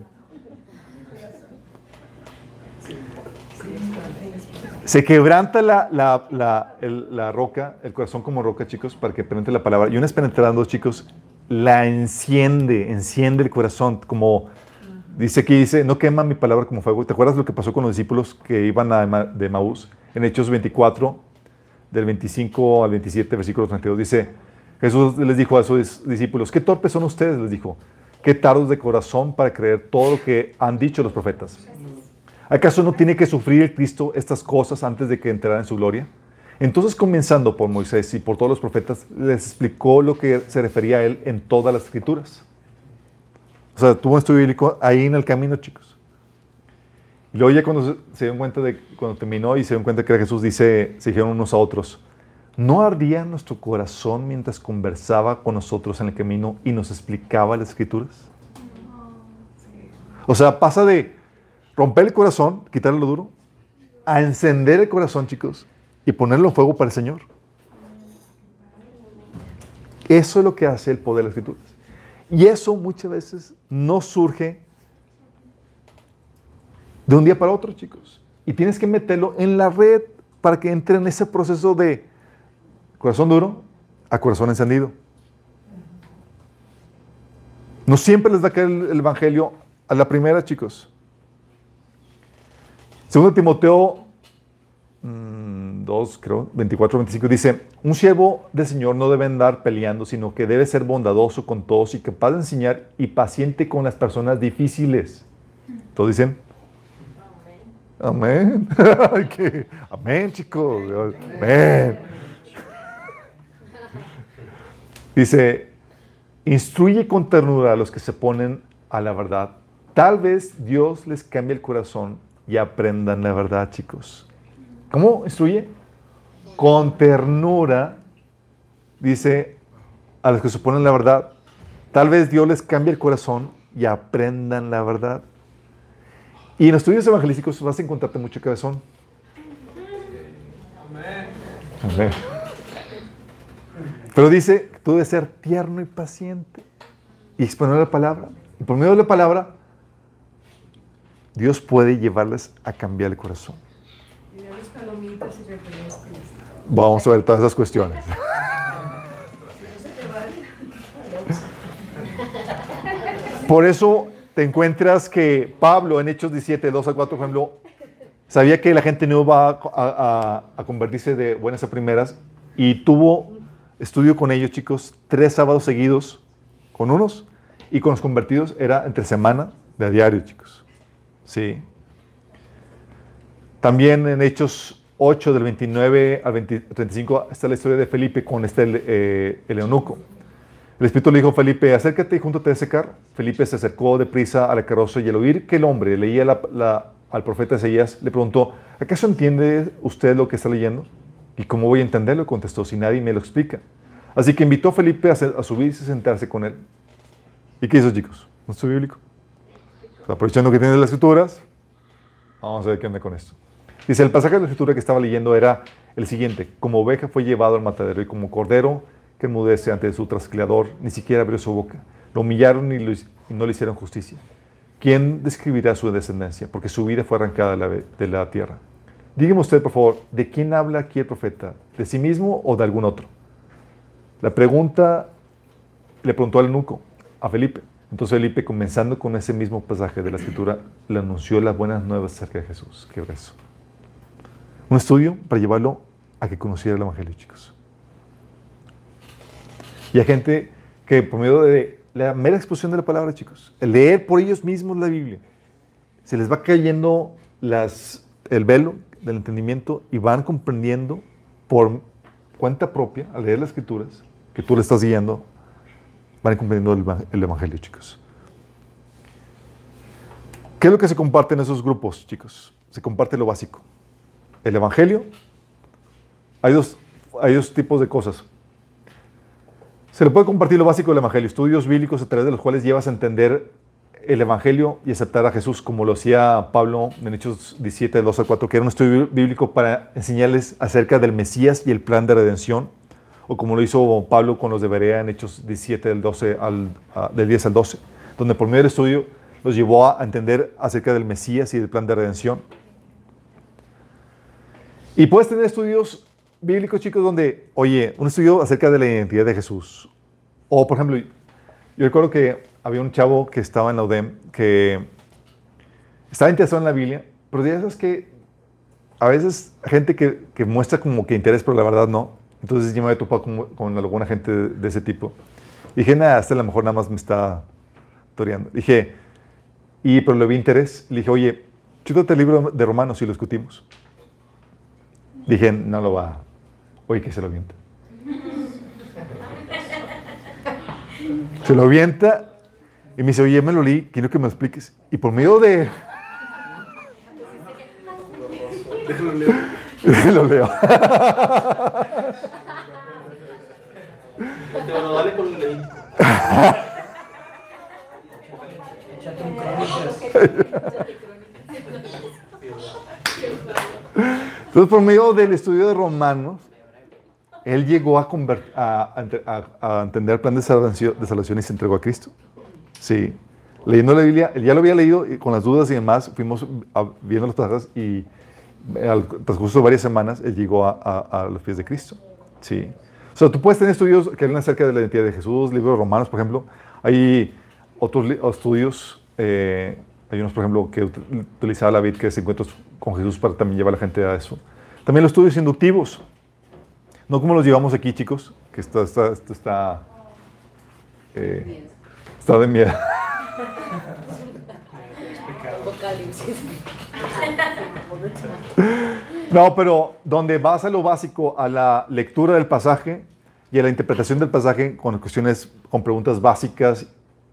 Se quebranta la, la, la, el- la roca, el corazón como roca, chicos, para que penetre la palabra. Y una vez penetrando, chicos, la enciende, enciende el corazón, como dice aquí, dice, no quema mi palabra como fuego. ¿Te acuerdas lo que pasó con los discípulos que iban a de Maús? En Hechos 24, del 25 al 27, versículo 32, dice, Jesús les dijo a sus discípulos, qué torpes son ustedes, les dijo, qué tardos de corazón para creer todo lo que han dicho los profetas. ¿Acaso no tiene que sufrir el Cristo estas cosas antes de que entrara en su gloria? Entonces, comenzando por Moisés y por todos los profetas, les explicó lo que se refería a él en todas las escrituras. O sea, tuvo un estudio bíblico ahí en el camino, chicos. Y luego ya cuando se, se dieron cuenta de, cuando terminó y se dieron cuenta que era Jesús, dice, se dijeron unos a otros, ¿no ardía nuestro corazón mientras conversaba con nosotros en el camino y nos explicaba las escrituras? O sea, pasa de romper el corazón, quitarle lo duro, a encender el corazón, chicos, y ponerlo en fuego para el Señor. Eso es lo que hace el poder de las escrituras. Y eso muchas veces no surge de un día para otro, chicos. Y tienes que meterlo en la red para que entre en ese proceso de corazón duro a corazón encendido. No siempre les da caer el, el Evangelio a la primera, chicos. Segundo Timoteo mm, 2, creo, 24, 25, dice, un siervo del Señor no debe andar peleando, sino que debe ser bondadoso con todos y capaz de enseñar y paciente con las personas difíciles. Todos dicen, amén. *laughs* Qué- amén, chicos. Amén. Dice, instruye con ternura a los que se ponen a la verdad. Tal vez Dios les cambie el corazón y aprendan la verdad, chicos. ¿Cómo instruye? Con ternura, dice, a los que se ponen la verdad. Tal vez Dios les cambie el corazón y aprendan la verdad. Y en los estudios evangelísticos vas a encontrarte mucho cabezón. Amén. Pero dice que tú debes ser tierno y paciente y exponer la palabra. Y por medio de la palabra, Dios puede llevarles a cambiar el corazón. Y de las palomitas y refrescos. Vamos a ver todas esas cuestiones. Por eso te encuentras que Pablo en Hechos 17, 2 a 4, por ejemplo, sabía que la gente no iba a, a- a convertirse de buenas a primeras y tuvo estudio con ellos, chicos, tres sábados seguidos con unos y con los convertidos era entre semana de a diario, chicos. Sí. También en Hechos 8, del 29 al 20 35, está la historia de Felipe con este eh, el eunuco. El Espíritu le dijo a Felipe, acércate y júntate a ese carro. Felipe se acercó deprisa a la carroza y al oír que el hombre leía la- la- al profeta Isaías, le preguntó, ¿acaso entiende usted lo que está leyendo? ¿Y cómo voy a entenderlo? Contestó, si nadie me lo explica. Así que invitó a Felipe a, se- a subir y sentarse con él. ¿Y qué hizo, chicos? ¿Un estudio bíblico? Aprovechando que tiene las escrituras, vamos a ver qué anda con esto. Dice, el pasaje de la escritura que estaba leyendo era el siguiente. Como oveja fue llevado al matadero y como cordero que enmudece ante su trasquilador, ni siquiera abrió su boca. Lo humillaron y, no le hicieron justicia. ¿Quién describirá su descendencia? Porque su vida fue arrancada de la, tierra. Dígame usted, por favor, ¿de quién habla aquí el profeta? ¿De sí mismo o de algún otro? La pregunta le preguntó al eunuco, a Felipe. Entonces Felipe, comenzando con ese mismo pasaje de la escritura, le anunció las buenas nuevas acerca de Jesús. Qué grueso. Un estudio para llevarlo a que conociera el Evangelio, chicos. Y hay gente que por medio de la mera exposición de la palabra, chicos, el leer por ellos mismos la Biblia, se les va cayendo el velo del entendimiento y van comprendiendo por cuenta propia, al leer las escrituras, que tú le estás guiando, van comprendiendo el, el Evangelio, chicos. ¿Qué es lo que se comparte en esos grupos, chicos? Se comparte lo básico. El Evangelio, hay dos, hay dos tipos de cosas. Se le puede compartir lo básico del Evangelio, estudios bíblicos a través de los cuales llevas a entender el Evangelio y aceptar a Jesús, como lo hacía Pablo en Hechos 17, 2 al 4, que era un estudio bíblico para enseñarles acerca del Mesías y el plan de redención, o como lo hizo Pablo con los de Berea en Hechos 17, del, 12 al, del 10 al 12, donde por medio del estudio los llevó a entender acerca del Mesías y del plan de redención. Y puedes tener estudios bíblicos, chicos, donde, oye, un estudio acerca de la identidad de Jesús. O, por ejemplo, yo recuerdo que había un chavo que estaba en la UDEM que estaba interesado en la Biblia, pero ya sabes que a veces gente que, que muestra como que interés, pero la verdad no. Entonces yo me había topado con, con alguna gente de, de ese tipo. Dije, nada, este a lo mejor nada más me está toreando. Dije, y pero le vi interés. Le dije, oye, chútate el libro de Romanos y lo discutimos. Dije, no lo va. Oye, que se lo avienta. Se lo avienta y me dice, oye, me lo leí, quiero que me lo expliques. Y por medio de... Déjalo leer. *laughs* lo leo. *laughs* Bueno, dale con el leído. Entonces, por medio del estudio de Romanos, él llegó a, a- a ente- a- a entender el plan de salvación, y se entregó a Cristo. Sí. Leyendo la Biblia, él ya lo había leído y con las dudas y demás, fuimos viendo los pasajes y al transcurso de varias semanas, él llegó a, los pies de Cristo. Sí. O sea, tú puedes tener estudios que hablan acerca de la identidad de Jesús, libros Romanos, por ejemplo. Hay otros estudios, eh, hay unos, por ejemplo, que ut- utilizaba la vid que se con Jesús para también llevar a la gente a eso. También los estudios inductivos. No como los llevamos aquí, chicos, que está, esto está, eh, está de miedo. *laughs* No, pero donde vas a lo básico, a la lectura del pasaje y a la interpretación del pasaje con cuestiones, con preguntas básicas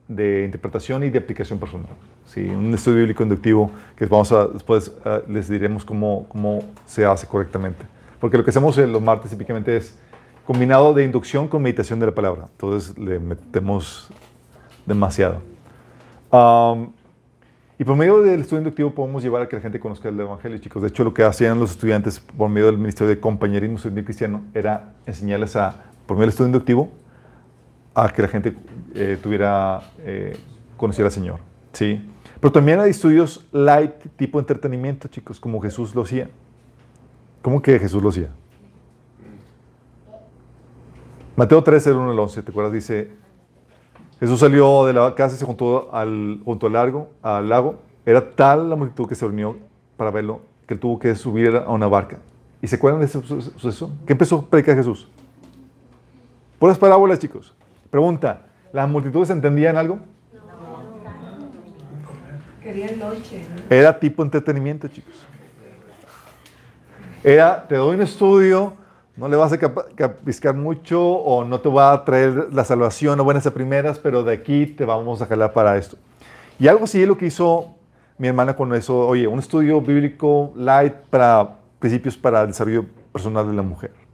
de interpretación y de aplicación personal. Sí, un estudio bíblico inductivo que vamos a, después eh, les diremos cómo, cómo se hace correctamente. Porque lo que hacemos los martes típicamente es combinado de inducción con meditación de la palabra. Entonces le metemos demasiado. Am, Y por medio del estudio inductivo podemos llevar a que la gente conozca el Evangelio, chicos. De hecho, lo que hacían los estudiantes por medio del Ministerio de Compañerismo Estudiantil Cristiano era enseñarles a, por medio del estudio inductivo, a que la gente eh, tuviera, eh, conociera al Señor. ¿sí? Pero también hay estudios light, tipo entretenimiento, chicos, como Jesús lo hacía. ¿Cómo que Jesús lo hacía? Mateo 13, el 1 al 11, ¿te acuerdas? Dice, Jesús salió de la casa y se juntó al, junto al, largo, al lago. Era tal la multitud que se reunió para verlo que tuvo que subir a una barca. ¿Y se acuerdan de ese suceso? ¿Qué empezó a predicar Jesús? Puras parábolas, chicos. Pregunta, ¿las multitudes entendían algo? Querían noche. Era tipo entretenimiento, chicos. Era, te doy un estudio, no le vas a capiscar mucho o no te va a traer la salvación o buenas a primeras, pero de aquí te vamos a jalar para esto. Y algo así es lo que hizo mi hermana con eso. Oye, un estudio bíblico light para principios para el desarrollo personal de la mujer.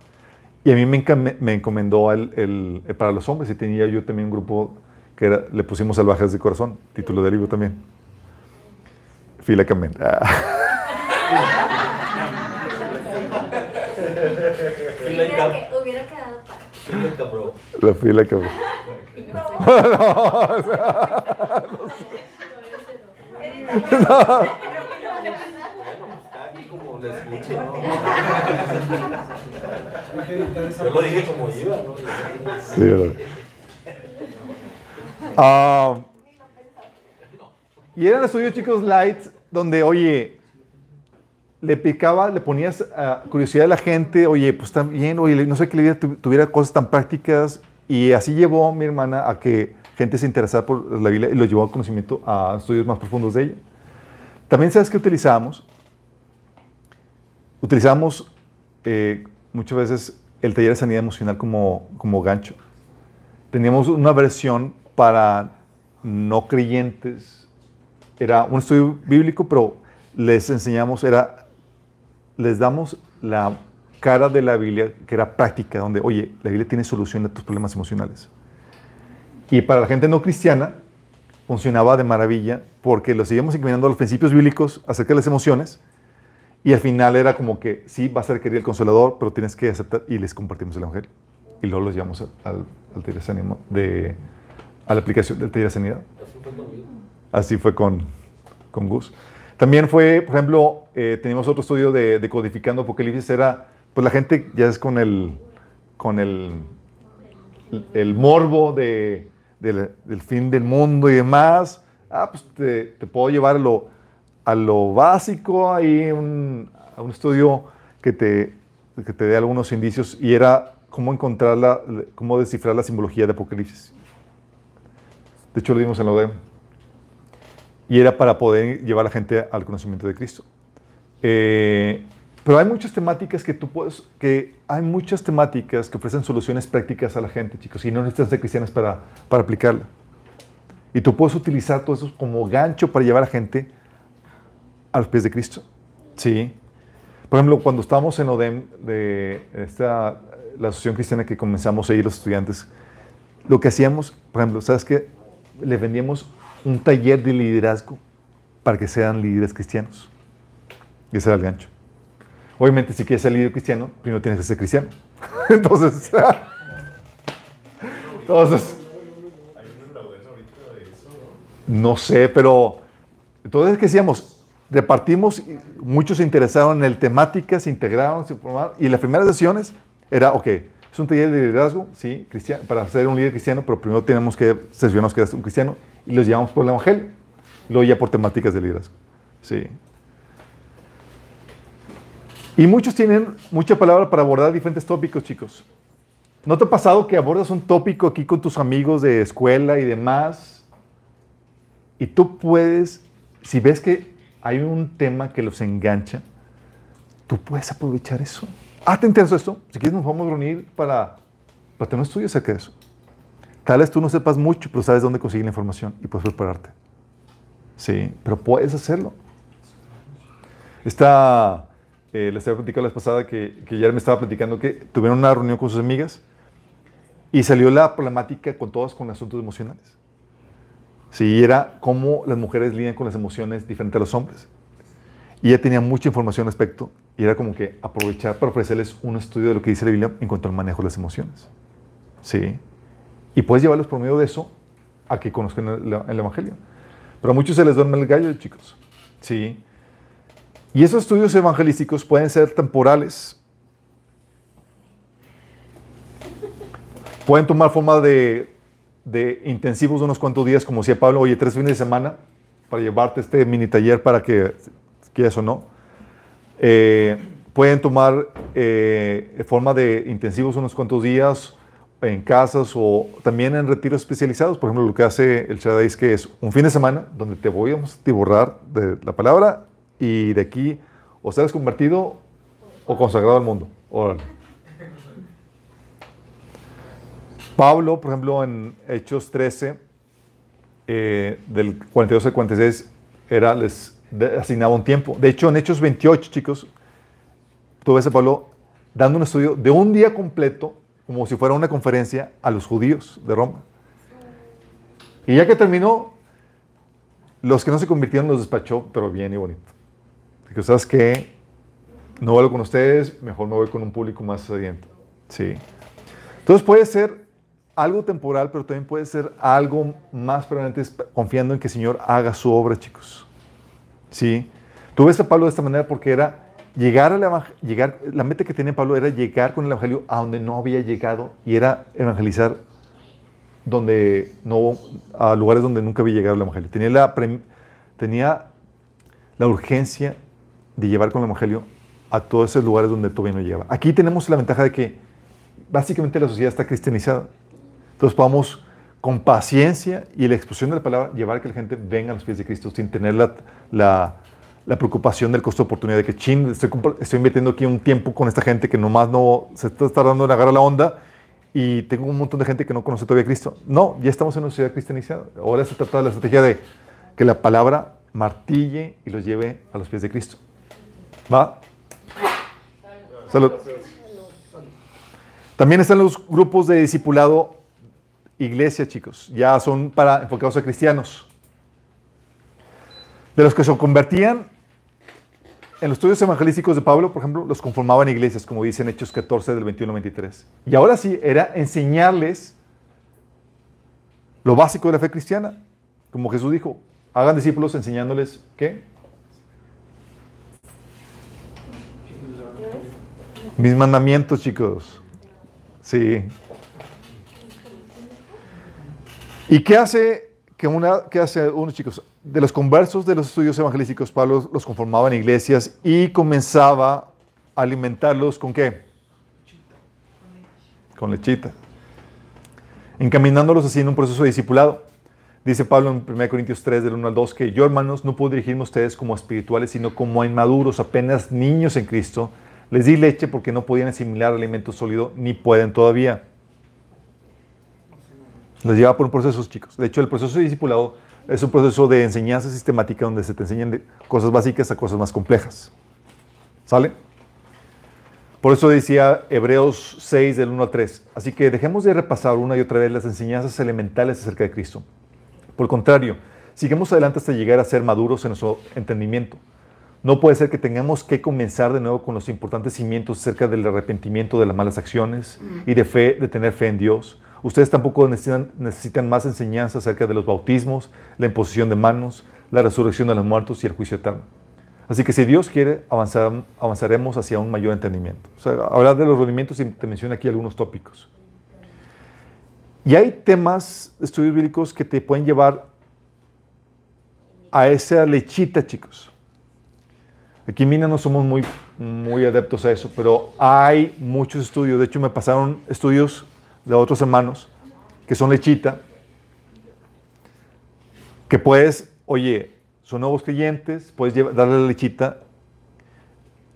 Y a mí me, me encomendó el, el, para los hombres y tenía yo también un grupo que era, le pusimos Salvajes de Corazón, título del libro también. Fila Camen. Hubiera, que- hubiera quedado padre. Fila cabrón. La fila Camen. *laughs* *laughs* Está *laughs* le escuché, ¿no? *laughs* Yo lo dije como iba, ¿no? Sí, ¿verdad? Ah, y eran estudios, chicos, light, donde, oye, le picaba, le ponías ah, curiosidad a la gente, oye, pues también, oye, no sé que la vida tu- tuviera cosas tan prácticas, y así llevó a mi hermana a que gente se interesara por la Biblia y lo llevó al conocimiento a estudios más profundos de ella. También, ¿sabes qué utilizamos? Utilizamos eh, muchas veces el taller de sanidad emocional como, como gancho. Teníamos una versión para no creyentes. Era un estudio bíblico, pero les enseñamos, era, les damos la cara de la Biblia, que era práctica, donde, oye, la Biblia tiene solución a tus problemas emocionales. Y para la gente no cristiana, funcionaba de maravilla, porque lo seguíamos encaminando a los principios bíblicos acerca de las emociones, y al final era como que sí, va a ser querido el consolador, pero tienes que aceptar y les compartimos el evangelio. Y luego los llevamos al, al, de a la aplicación del taller de sanidad. Así fue con, con Gus. También fue, por ejemplo, eh, teníamos otro estudio de, de codificando Apocalipsis, era, pues la gente ya es con el, con el, el morbo de, del, fin del mundo y demás. Ah, pues te, te puedo llevar lo, a lo básico, ahí un, un estudio que te, que te dé algunos indicios y era cómo encontrar la, cómo descifrar la simbología de Apocalipsis. De hecho, lo vimos en la ODEM. Y era para poder llevar a la gente al conocimiento de Cristo. Eh, pero hay muchas temáticas que tú puedes, que hay muchas temáticas que ofrecen soluciones prácticas a la gente, chicos, y no necesitan ser cristianas para, para aplicarla. Y tú puedes utilizar todo eso como gancho para llevar a la gente a los pies de Cristo. Sí. Por ejemplo, cuando estábamos en ODEM, de esta, la asociación cristiana que comenzamos ahí los estudiantes, lo que hacíamos, por ejemplo, ¿sabes qué? Le vendíamos un taller de liderazgo para que sean líderes cristianos. Y ese era el gancho. Obviamente, si quieres ser líder cristiano, primero tienes que ser cristiano. *laughs* Entonces, *laughs* entonces, no sé, pero entonces, ¿qué hacíamos? Repartimos, muchos se interesaron en el temática, se integraron, se formaron, y las primeras sesiones era, ok, es un taller de liderazgo, sí, cristiano, para ser un líder cristiano, pero primero tenemos que sesionarnos que eres un cristiano, y los llevamos por el evangelio, luego ya por temáticas de liderazgo, sí. Y muchos tienen mucha palabra para abordar diferentes tópicos, chicos. ¿No te ha pasado que abordas un tópico aquí con tus amigos de escuela y demás? Y tú puedes, si ves que hay un tema que los engancha, tú puedes aprovechar eso. Ah, ¿te interesa esto? Si quieres nos vamos a reunir para, para tener un estudio acerca de eso. Tal vez tú no sepas mucho, pero sabes dónde conseguir la información y puedes prepararte. Sí, pero puedes hacerlo. Esta, eh, les había platicado la vez pasada que, que ya me estaba platicando que tuvieron una reunión con sus amigas y salió la problemática con todas con asuntos emocionales. Sí, era cómo las mujeres lidian con las emociones diferentes a los hombres. Y ella tenía mucha información al respecto y era como que aprovechar para ofrecerles un estudio de lo que dice la Biblia en cuanto al manejo de las emociones. Sí. Y puedes llevarlos por medio de eso a que conozcan el, el Evangelio. Pero a muchos se les duerme el gallo, chicos. Sí. Y esos estudios evangelísticos pueden ser temporales. Pueden tomar forma de, de intensivos de unos cuantos días, como decía Pablo, oye, tres fines de semana para llevarte este mini taller para que quieras o no. Eh, pueden tomar eh, forma de intensivos unos cuantos días en casas o también en retiros especializados. Por ejemplo, lo que hace el Shaddai es que es un fin de semana donde te voy a borrar de la palabra y de aquí o seas convertido o consagrado al mundo. Órale. Pablo, por ejemplo, en Hechos 13, eh, del 42 al 46, era, les asignaba un tiempo. De hecho, en Hechos 28, chicos, tú ves a Pablo dando un estudio de un día completo, como si fuera una conferencia a los judíos de Roma. Y ya que terminó, los que no se convirtieron los despachó, pero bien y bonito. Porque sabes que no vuelvo con ustedes, mejor me voy con un público más sediento. Sí. Entonces puede ser algo temporal, pero también puede ser algo más permanente, confiando en que el Señor haga su obra, chicos. ¿Sí? Tú ves a Pablo de esta manera porque era llegar a la, llegar, la meta que tenía Pablo era llegar con el Evangelio a donde no había llegado y era evangelizar donde no, a lugares donde nunca había llegado el Evangelio. Tenía la, tenía la urgencia de llevar con el Evangelio a todos esos lugares donde todavía no llegaba. Aquí tenemos la ventaja de que básicamente la sociedad está cristianizada. Entonces podamos con paciencia y la exposición de la palabra llevar a que la gente venga a los pies de Cristo sin tener la, la, preocupación del costo de oportunidad de que, chin, estoy, estoy invirtiendo aquí un tiempo con esta gente que nomás no se está tardando en agarrar la onda y tengo un montón de gente que no conoce todavía a Cristo. No, ya estamos en una sociedad cristianizada. Ahora se trata de la estrategia de que la palabra martille y los lleve a los pies de Cristo. ¿Va? Salud. También están los grupos de discipulado iglesia, chicos. Ya son para enfocados a cristianos. De los que se convertían en los estudios evangelísticos de Pablo, por ejemplo, los conformaban iglesias, como dicen Hechos 14 del 21 al 23. Y ahora sí, era enseñarles lo básico de la fe cristiana. Como Jesús dijo, hagan discípulos enseñándoles qué? Mis mandamientos, chicos. Sí. ¿Y qué hace, que una, chicos? De los conversos de los estudios evangelísticos, Pablo los conformaba en iglesias y comenzaba a alimentarlos con qué? Con lechita. Encaminándolos así en un proceso de discipulado. Dice Pablo en 1 Corintios 3, del 1 al 2, que yo, hermanos, no puedo dirigirme a ustedes como espirituales, sino como inmaduros, apenas niños en Cristo. Les di leche porque no podían asimilar alimento sólido, ni pueden todavía. Les lleva por un proceso, chicos. De hecho, el proceso de discipulado es un proceso de enseñanza sistemática donde se te enseñan de cosas básicas a cosas más complejas. ¿Sale? Por eso decía Hebreos 6 del 1 al 3. Así que dejemos de repasar una y otra vez las enseñanzas elementales acerca de Cristo. Por el contrario, sigamos adelante hasta llegar a ser maduros en nuestro entendimiento. No puede ser que tengamos que comenzar de nuevo con los importantes cimientos acerca del arrepentimiento de las malas acciones y de fe, de tener fe en Dios. Ustedes tampoco necesitan, más enseñanza acerca de los bautismos, la imposición de manos, la resurrección de los muertos y el juicio eterno. Así que si Dios quiere, avanzar, avanzaremos hacia un mayor entendimiento. O hablar de los rendimientos y te menciono aquí algunos tópicos. Y hay temas, estudios bíblicos, que te pueden llevar a esa lechita, chicos. Aquí en Mina no somos muy, muy adeptos a eso, pero hay muchos estudios. De hecho, me pasaron estudios de otros hermanos que son lechita, que puedes, oye, son nuevos creyentes, puedes darle la lechita,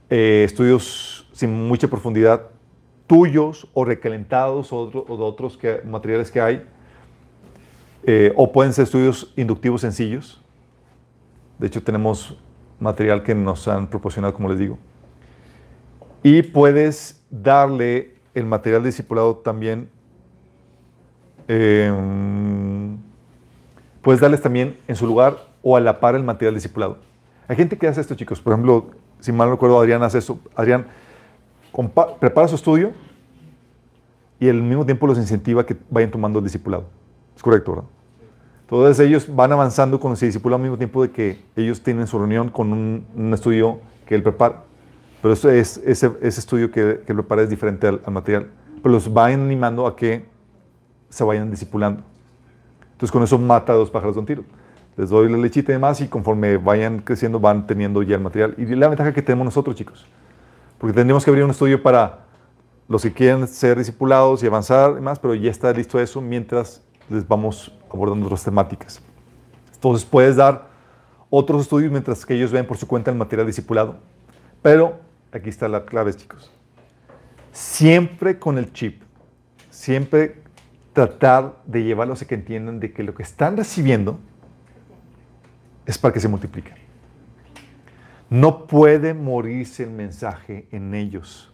eh, estudios sin mucha profundidad, tuyos o recalentados o, de otros que, materiales que hay, eh, o pueden ser estudios inductivos sencillos. De hecho, tenemos material que nos han proporcionado, como les digo. Y puedes darle el material discipulado también. Eh, puedes darles también en su lugar o a la par el material discipulado. Hay gente que hace esto, chicos. Por ejemplo, si mal no recuerdo, Adrián hace eso. Adrián prepara su estudio y al mismo tiempo los incentiva que vayan tomando el discipulado. Es correcto, ¿verdad? Entonces ellos van avanzando con ese discipulado al mismo tiempo de que ellos tienen su reunión con un, estudio que él prepara. Pero ese estudio que, que él prepara es diferente al, al material. Pero los va animando a que se vayan discipulando. Entonces con eso mata a dos pájaros de un tiro. Les doy la lechita y demás y conforme vayan creciendo van teniendo ya el material. Y la ventaja que tenemos nosotros, chicos. Porque tendríamos que abrir un estudio para los que quieren ser discipulados y avanzar y más, pero ya está listo eso mientras les vamos abordando otras temáticas. Entonces puedes dar otros estudios mientras que ellos ven por su cuenta el material discipulado. Pero aquí está la clave, chicos. Siempre con el chip. Siempre tratar de llevarlos a que entiendan de que lo que están recibiendo es para que se multipliquen. No puede morirse el mensaje en ellos.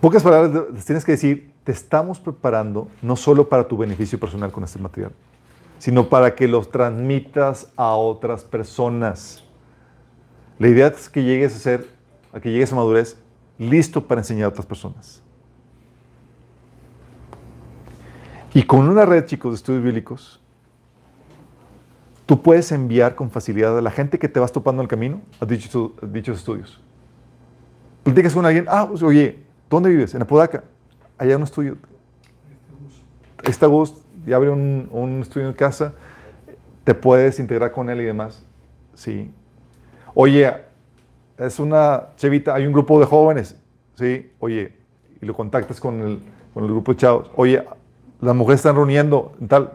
Pocas palabras les tienes que decir, te estamos preparando no solo para tu beneficio personal con este material, sino para que los transmitas a otras personas. La idea es que llegues a ser, a que llegues a madurez listo para enseñar a otras personas. Y con una red, chicos, de estudios bíblicos, tú puedes enviar con facilidad a la gente que te vas topando en el camino a dichos, a dichos estudios. Platicas con alguien, ah, pues, oye, ¿dónde vives? En Apodaca. Allá hay un estudio. Ahí está ya abre un, un estudio en casa, te puedes integrar con él y demás. Sí. Oye, es una chevita, hay un grupo de jóvenes, ¿sí? Oye, y lo contactas con el, con el grupo de chavos. Oye, las mujeres están reuniendo, tal,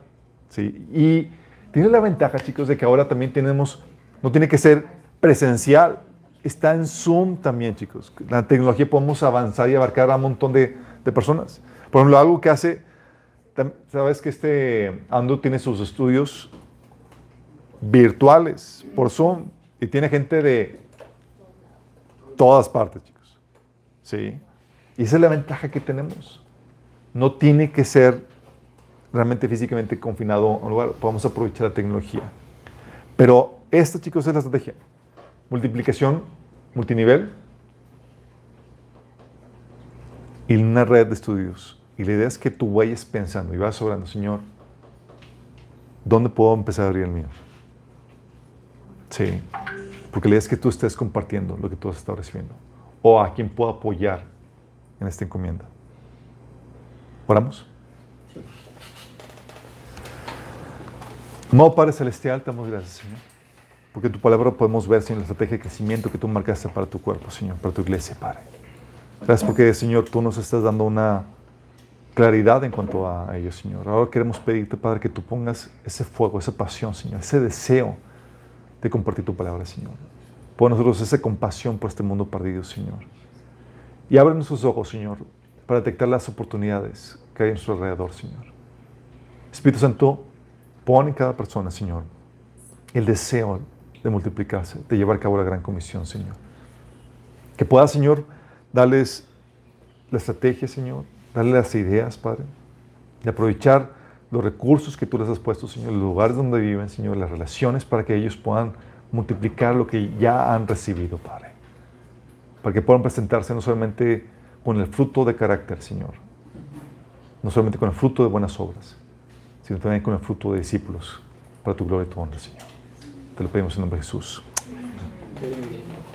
¿sí? Y tiene la ventaja, chicos, de que ahora también tenemos, no tiene que ser presencial, está en Zoom también, chicos. La tecnología podemos avanzar y abarcar a un montón de, personas. Por ejemplo, algo que hace, sabes que este Ando tiene sus estudios virtuales por Zoom y tiene gente de todas partes, chicos. ¿Sí? Y esa es la ventaja que tenemos. No tiene que ser realmente físicamente confinado a un lugar. Podemos aprovechar la tecnología. Pero esta, chicos, es la estrategia. Multiplicación, multinivel y una red de estudios. Y la idea es que tú vayas pensando y vas sobrando, Señor, ¿dónde puedo empezar a abrir el mío? Sí, porque la idea es que tú estés compartiendo lo que tú has estado recibiendo o a quien puedo apoyar en esta encomienda. ¿Oramos? No, Padre Celestial, te damos gracias, Señor. Porque tu palabra podemos ver, Señor, la estrategia de crecimiento que tú marcaste para tu cuerpo, Señor, para tu iglesia, Padre. Gracias porque, Señor, tú nos estás dando una claridad en cuanto a ello, Señor. Ahora queremos pedirte, Padre, que tú pongas ese fuego, esa pasión, Señor, ese deseo de compartir tu palabra, Señor. Pon nosotros esa compasión por este mundo perdido, Señor. Y abre nuestros ojos, Señor, para detectar las oportunidades que hay en su alrededor, Señor. Espíritu Santo, pon en cada persona, Señor, el deseo de multiplicarse, de llevar a cabo la gran comisión, Señor. Que pueda, Señor, darles la estrategia, Señor, darles las ideas, Padre, de aprovechar los recursos que tú les has puesto, Señor, los lugares donde viven, Señor, las relaciones para que ellos puedan multiplicar lo que ya han recibido, Padre. Para que puedan presentarse no solamente con el fruto de carácter, Señor, no solamente con el fruto de buenas obras, sino también con el fruto de discípulos, para tu gloria y tu honra, Señor. Te lo pedimos en nombre de Jesús. Bien.